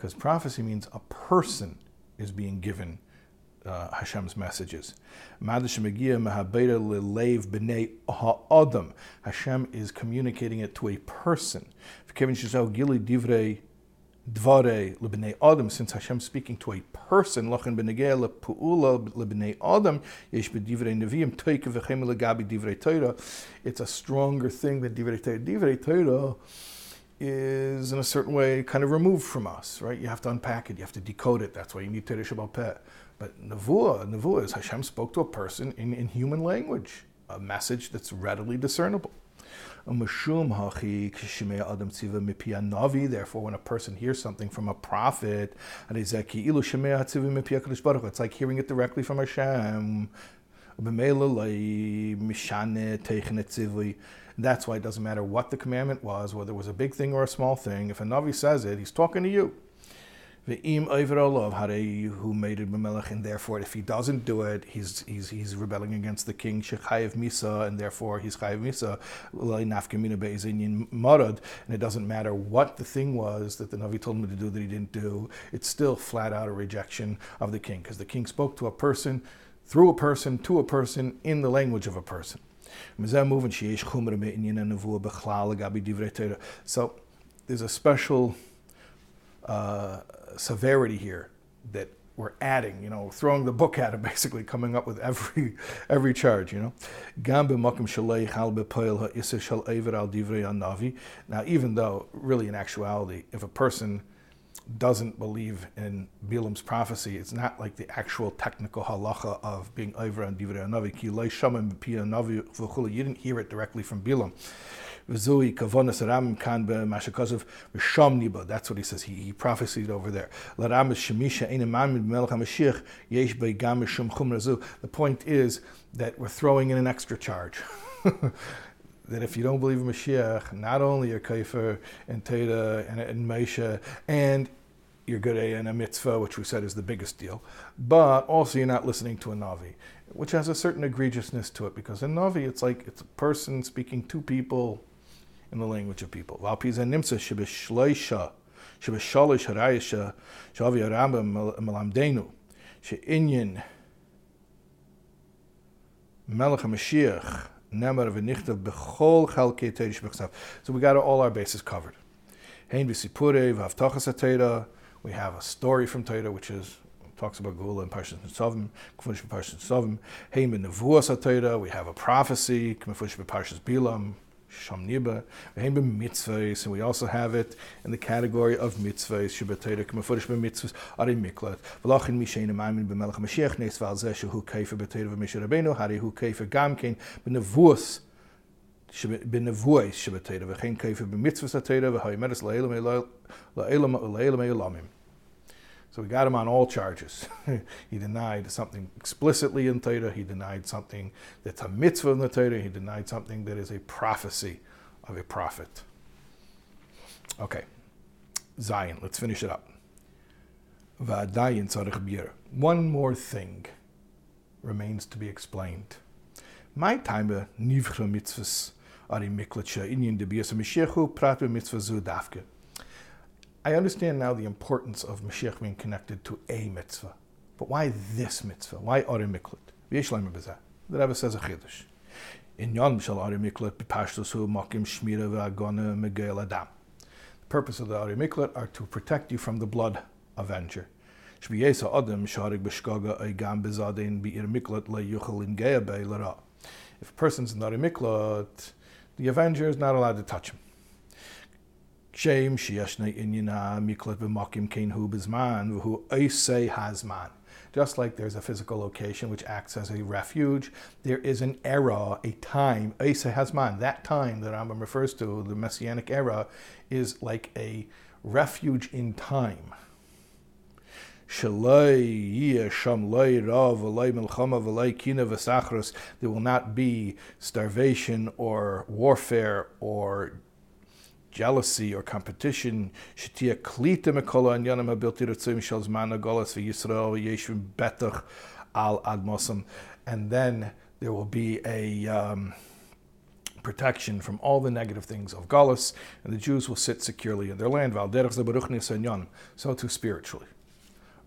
Because prophecy means a person is being given uh, Hashem's messages. Hashem is communicating it to a person. Since Hashem is speaking to a person. It's a stronger thing than divrei Torah. Divrei Torah is in a certain way kind of removed from us, right? You have to unpack it, you have to decode it. That's why you need Shabbat Peh. But Nevuah, Nevuah is Hashem spoke to a person in, in human language, a message that's readily discernible. Therefore, when a person hears something from a prophet, it's like hearing it directly from Hashem. That's why it doesn't matter what the commandment was, whether it was a big thing or a small thing. If a Navi says it, he's talking to you. Who made it and therefore, if he doesn't do it, he's he's he's rebelling against the king shechayev misa, and therefore he's chayev misa and it doesn't matter what the thing was that the navi told him to do that he didn't do. It's still flat out a rejection of the king, because the king spoke to a person, through a person, to a person, in the language of a person. So there's a special. Uh, severity here that we're adding, you know, throwing the book at it, *laughs* basically coming up with every every charge, you know. Now, even though, really, in actuality, if a person doesn't believe in Bilam's prophecy, it's not like the actual technical halacha of being over on divrei anavi. You didn't hear it directly from Bilam. That's what he says. He, he prophesied over there. The point is that we're throwing in an extra charge. *laughs* that if you don't believe in Mashiach, not only you're kaifer and Teda and, and Meisha, and you're good in a mitzvah, which we said is the biggest deal, but also you're not listening to a Navi, which has a certain egregiousness to it because a Navi, it's like it's a person speaking to people in the language of people. So we got all our bases covered. Hein v'sipurei v'avtachas we have a story from Torah which is talks about Geula and Parshas Nitzavim, Kfush Parshas Nitzavim. Hein b'nevuas we have a prophecy, Kfush Parshas Bilam, Sham Niba, mitzvahs, and we also have it in the category of mitzvahs, Shabbatayra, Kmafurish mitzvahs, Ari Miklat, Velachin Mishain Amamin b'melech Mashiach, Nes Val Zeh, Shehu Keifa B'Tayra V'Misha Rabbeinu, Hari Hu Keifa Gamkein, B'Nevuos, בנבואי שבתרא, וכן כיפה במצווה התרא, והאימרס לאילם אילמים. So we got him on all charges. *laughs* he denied something explicitly in Torah. He denied something that's a mitzvah in the Torah. He denied something that is a prophecy of a prophet. Okay, Zion. Let's finish it up. One more thing remains to be explained. My time nivra mitzvahs ari miklat inyan debias mishechu prat mitzvah dafke. I understand now the importance of Mashiach being connected to a mitzvah. But why this mitzvah? Why Ari Miklat? The Rebbe says a chiddush. In Yon Mishal Ari Miklat b'pashtus hu makim shmira v'agona megeil adam. The purpose of the Ari Miklat are to protect you from the blood avenger. Shviyesa adam sharig b'shkaga eigam bezadein bi'ir miklat le'yuchel in geya be'lara. If a person's in Ari Miklat, the avenger is not allowed to touch him. Shem shiashne inyana miklat b'makim kein hu v'hu oisei hazman. Just like there's a physical location which acts as a refuge, there is an era, a time, Eisa Hazman, that time that Rambam refers to, the Messianic era, is like a refuge in time. There will not be starvation or warfare or jealousy or competition. And then there will be a um, protection from all the negative things of Galus, and the Jews will sit securely in their land. So too spiritually.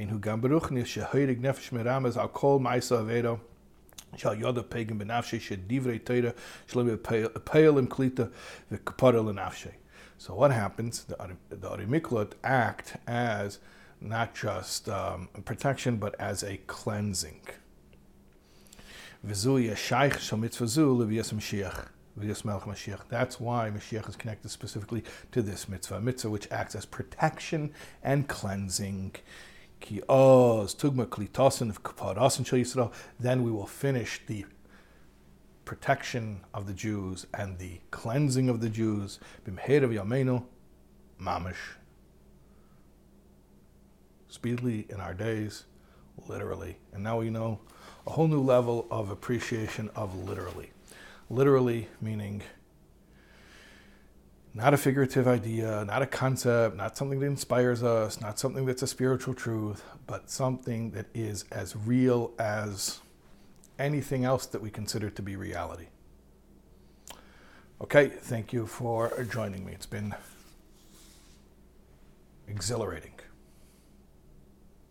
Kein hu gam beruchnis shehoyrig nefesh meramas al kol ma'isa avedo shall yoda pagan benafshe she divrei teira shlem peilim klita v'kaparel nafshe. So what happens? The, the Arimiklot act as not just um, protection, but as a cleansing. That's why Mashiach is connected specifically to this mitzvah, mitzvah which acts as protection and cleansing. Then we will finish the protection of the Jews and the cleansing of the Jews. Mamish. Speedily in our days, literally. And now we know a whole new level of appreciation of literally literally meaning not a figurative idea, not a concept, not something that inspires us, not something that's a spiritual truth, but something that is as real as anything else that we consider to be reality. Okay, thank you for joining me. It's been exhilarating.